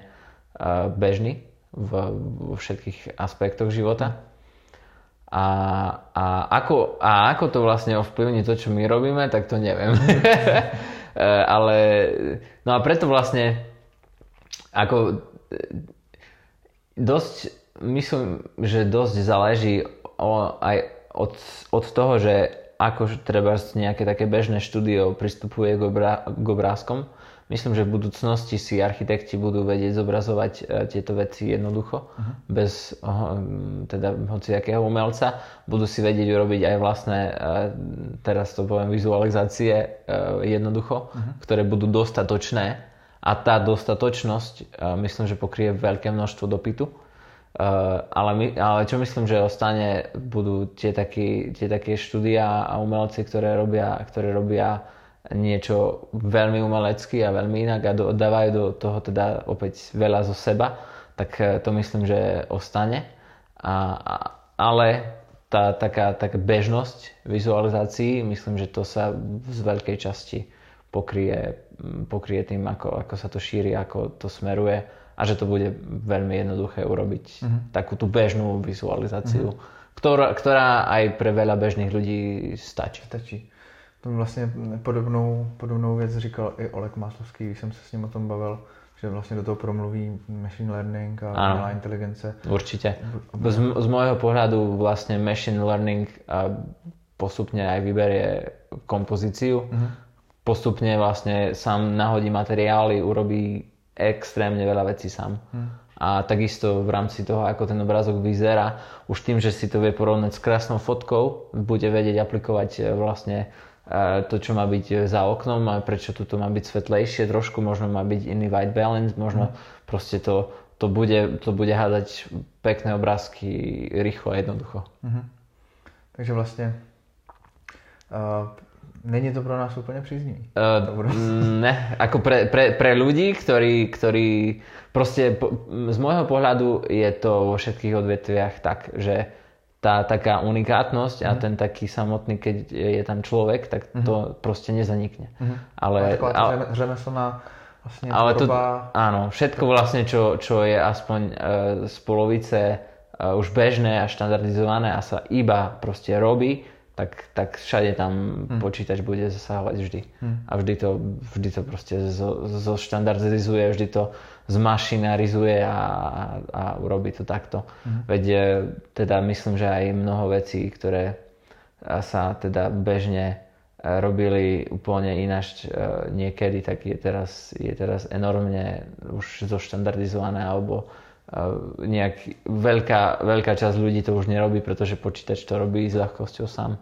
uh, bežný vo všetkých aspektoch života. A, a, ako, a ako to vlastne ovplyvní to, čo my robíme, tak to neviem. <laughs> Ale, no a preto vlastne ako dosť, myslím, že dosť záleží o, aj od, od toho, že ako treba nejaké také bežné štúdio pristupuje k, obrá, k obrázkom Myslím, že v budúcnosti si architekti budú vedieť zobrazovať e, tieto veci jednoducho, uh-huh. bez teda hociakého umelca. Budú si vedieť urobiť aj vlastné, e, teraz to poviem, vizualizácie e, jednoducho, uh-huh. ktoré budú dostatočné. A tá dostatočnosť, myslím, že pokrie veľké množstvo dopytu. Ale, my, ale čo myslím, že ostane, budú tie, taký, tie také štúdia a umelci, ktoré robia, ktoré robia niečo veľmi umelecky a veľmi inak a do, dávajú do toho teda opäť veľa zo seba, tak eh, to myslím, že ostane. A, a, ale tá taká, taká bežnosť vizualizácií, myslím, že to sa z veľkej časti pokrie, mm, pokrie tým, ako, ako sa to šíri, ako to smeruje a že to bude veľmi jednoduché urobiť mm-hmm. takú tú bežnú vizualizáciu, mm-hmm. ktorá, ktorá aj pre veľa bežných ľudí stačí. Stačí. To vlastně podobnou, podobnou věc říkal i Oleg Maslovský, když jsem se s ním o tom bavil, že vlastně do toho promluví machine learning a umelá inteligence. Určite. Z, z môjho pohľadu vlastne machine learning postupne aj vyberie kompozíciu. Mm-hmm. Postupne vlastne sám nahodí materiály, urobí extrémne veľa vecí sám. Mm. A takisto v rámci toho, ako ten obrázok vyzerá, už tým, že si to vie porovnať s krásnou fotkou, bude vedieť aplikovať e, vlastne to, čo má byť za oknom a prečo tu má byť svetlejšie trošku, možno má byť iný white balance, možno mm. proste to, to, bude, to bude hádať pekné obrázky rýchlo a jednoducho. Mm-hmm. Takže vlastne uh, není to pro nás úplne příznivý. Uh, ne, ako pre, pre, pre ľudí, ktorí, ktorí proste po, z môjho pohľadu je to vo všetkých odvetviach tak, že tá taká unikátnosť mm. a mhm. ten taký samotný, keď je tam človek, tak mm. to proste nezanikne. Mm. Ale, ale, řemeslná vlastne ale to, áno, všetko vlastne, čo, čo je aspoň uh, z polovice uh, už bežné a štandardizované a sa iba proste robí, tak, tak všade tam mm. počítač bude zasahovať vždy. Mm. A vždy to, vždy to proste zo, zo štandardizuje, vždy to zmašinarizuje a, a urobí to takto. Mm. Veď e, teda myslím, že aj mnoho vecí, ktoré sa teda bežne e, robili úplne ináč e, niekedy, tak je teraz, je teraz enormne už zoštandardizované alebo nejak veľká, veľká časť ľudí to už nerobí, pretože počítač to robí s ľahkosťou sám.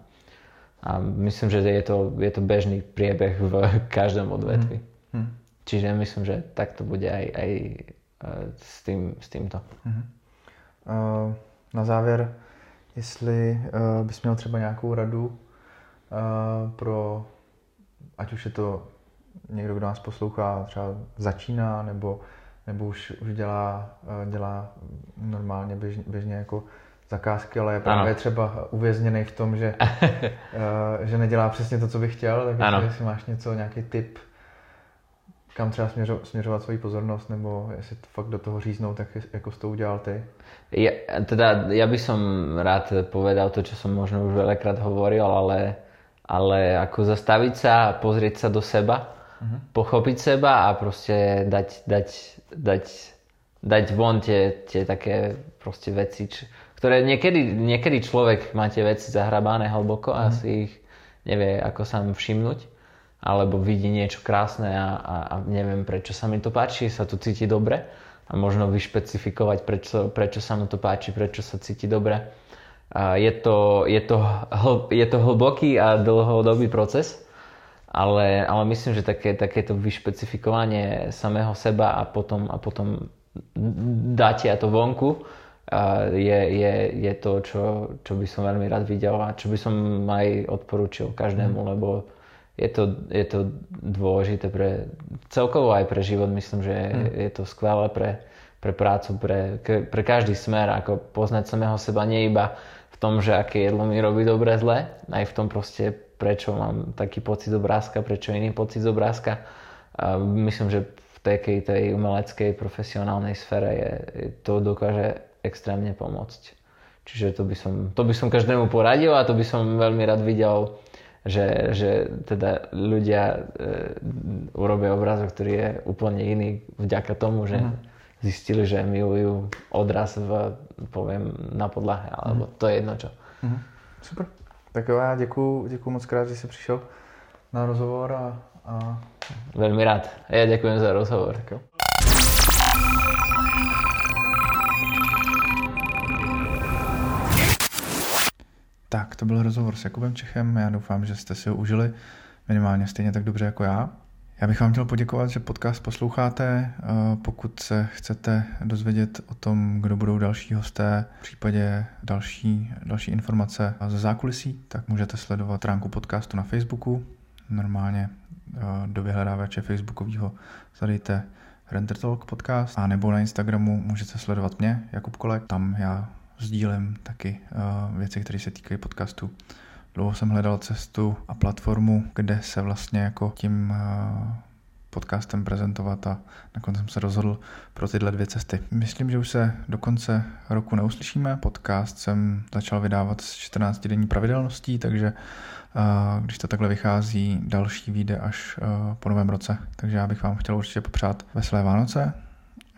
A myslím, že je to, je to bežný priebeh v každom odvetvi. Mm. Mm. Čiže myslím, že tak to bude aj, aj e, s, tým, s týmto. Mm. Uh, na závěr, jestli uh, bys měl třeba nějakou radu uh, pro, ať už je to někdo, kdo nás poslouchá, třeba začíná, nebo, nebo už, už dělá, dělá normálně běžně, běžně jako zakázky, ale je právě ano. třeba uvězněný v tom, že, <laughs> že nedělá přesně to, co by chtěl, tak ano. jestli máš něco, nějaký tip, kam třeba směřo, směřovat svoji pozornost, nebo jestli to fakt do toho říznout, tak jako s to udělal ty? Ja, teda ja by som rád povedal to, čo som možno už veľakrát hovoril, ale, ale ako zastaviť sa a pozrieť sa do seba, uh-huh. pochopiť seba a proste dať, dať, dať, dať von tie, tie také proste veci, č, ktoré niekedy, niekedy človek má tie veci zahrabané hlboko a uh-huh. si ich nevie ako sa všimnúť alebo vidí niečo krásne a, a, a neviem prečo sa mi to páči, sa tu cíti dobre a možno vyšpecifikovať prečo, prečo sa mu to páči, prečo sa cíti dobre. A je, to, je, to hl, je to hlboký a dlhodobý proces, ale, ale myslím, že také, takéto vyšpecifikovanie samého seba a potom, a potom dáte to vonku je, je, je to, čo, čo by som veľmi rád videl a čo by som aj odporúčil každému, mm. lebo je to, je to dôležité pre celkovo aj pre život. Myslím, že mm. je to skvelé pre, pre prácu, pre, pre každý smer, ako poznať samého seba nie iba v tom, že aké jedlo mi robí dobre, zle, aj v tom proste, prečo mám taký pocit obrázka, prečo iný pocit obrázka. A myslím, že v takej tej umeleckej, profesionálnej sfére je, to dokáže extrémne pomôcť. Čiže to by, som, to by som každému poradil a to by som veľmi rád videl že, že teda ľudia e, urobia obrazok, ktorý je úplne iný vďaka tomu, že uh-huh. zistili, že milujú odraz v, poviem, na podlahe, alebo uh-huh. to je jedno čo. Uh-huh. Super. Tak jo, já děkuji, děkuji moc krát, že jsi přišel na rozhovor a, a... Veľmi rád. Ja ďakujem za rozhovor. Tak jo. Tak, to byl rozhovor s Jakubem Čechem. Já doufám, že jste si ho užili minimálně stejně tak dobře jako já. Já bych vám chtěl poděkovat, že podcast posloucháte. Eh, pokud se chcete dozvědět o tom, kdo budou další hosté, v případě další, další informace ze zákulisí, tak můžete sledovat stránku podcastu na Facebooku. Normálně eh, do vyhledávače facebookového zadejte Render Talk podcast a nebo na Instagramu můžete sledovat mě, Jakub Kolek. Tam já sdílím taky uh, věci, které se týkají podcastu. Dlouho jsem hledal cestu a platformu, kde se vlastně jako tím uh, podcastem prezentovat a nakonec jsem se rozhodl pro tyhle dvě cesty. Myslím, že už se do konce roku neuslyšíme. Podcast jsem začal vydávat s 14 denní pravidelností, takže uh, když to takhle vychází, další vyjde až uh, po novém roce. Takže já bych vám chtěl určitě popřát veselé Vánoce,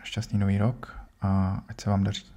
šťastný nový rok a ať se vám daří.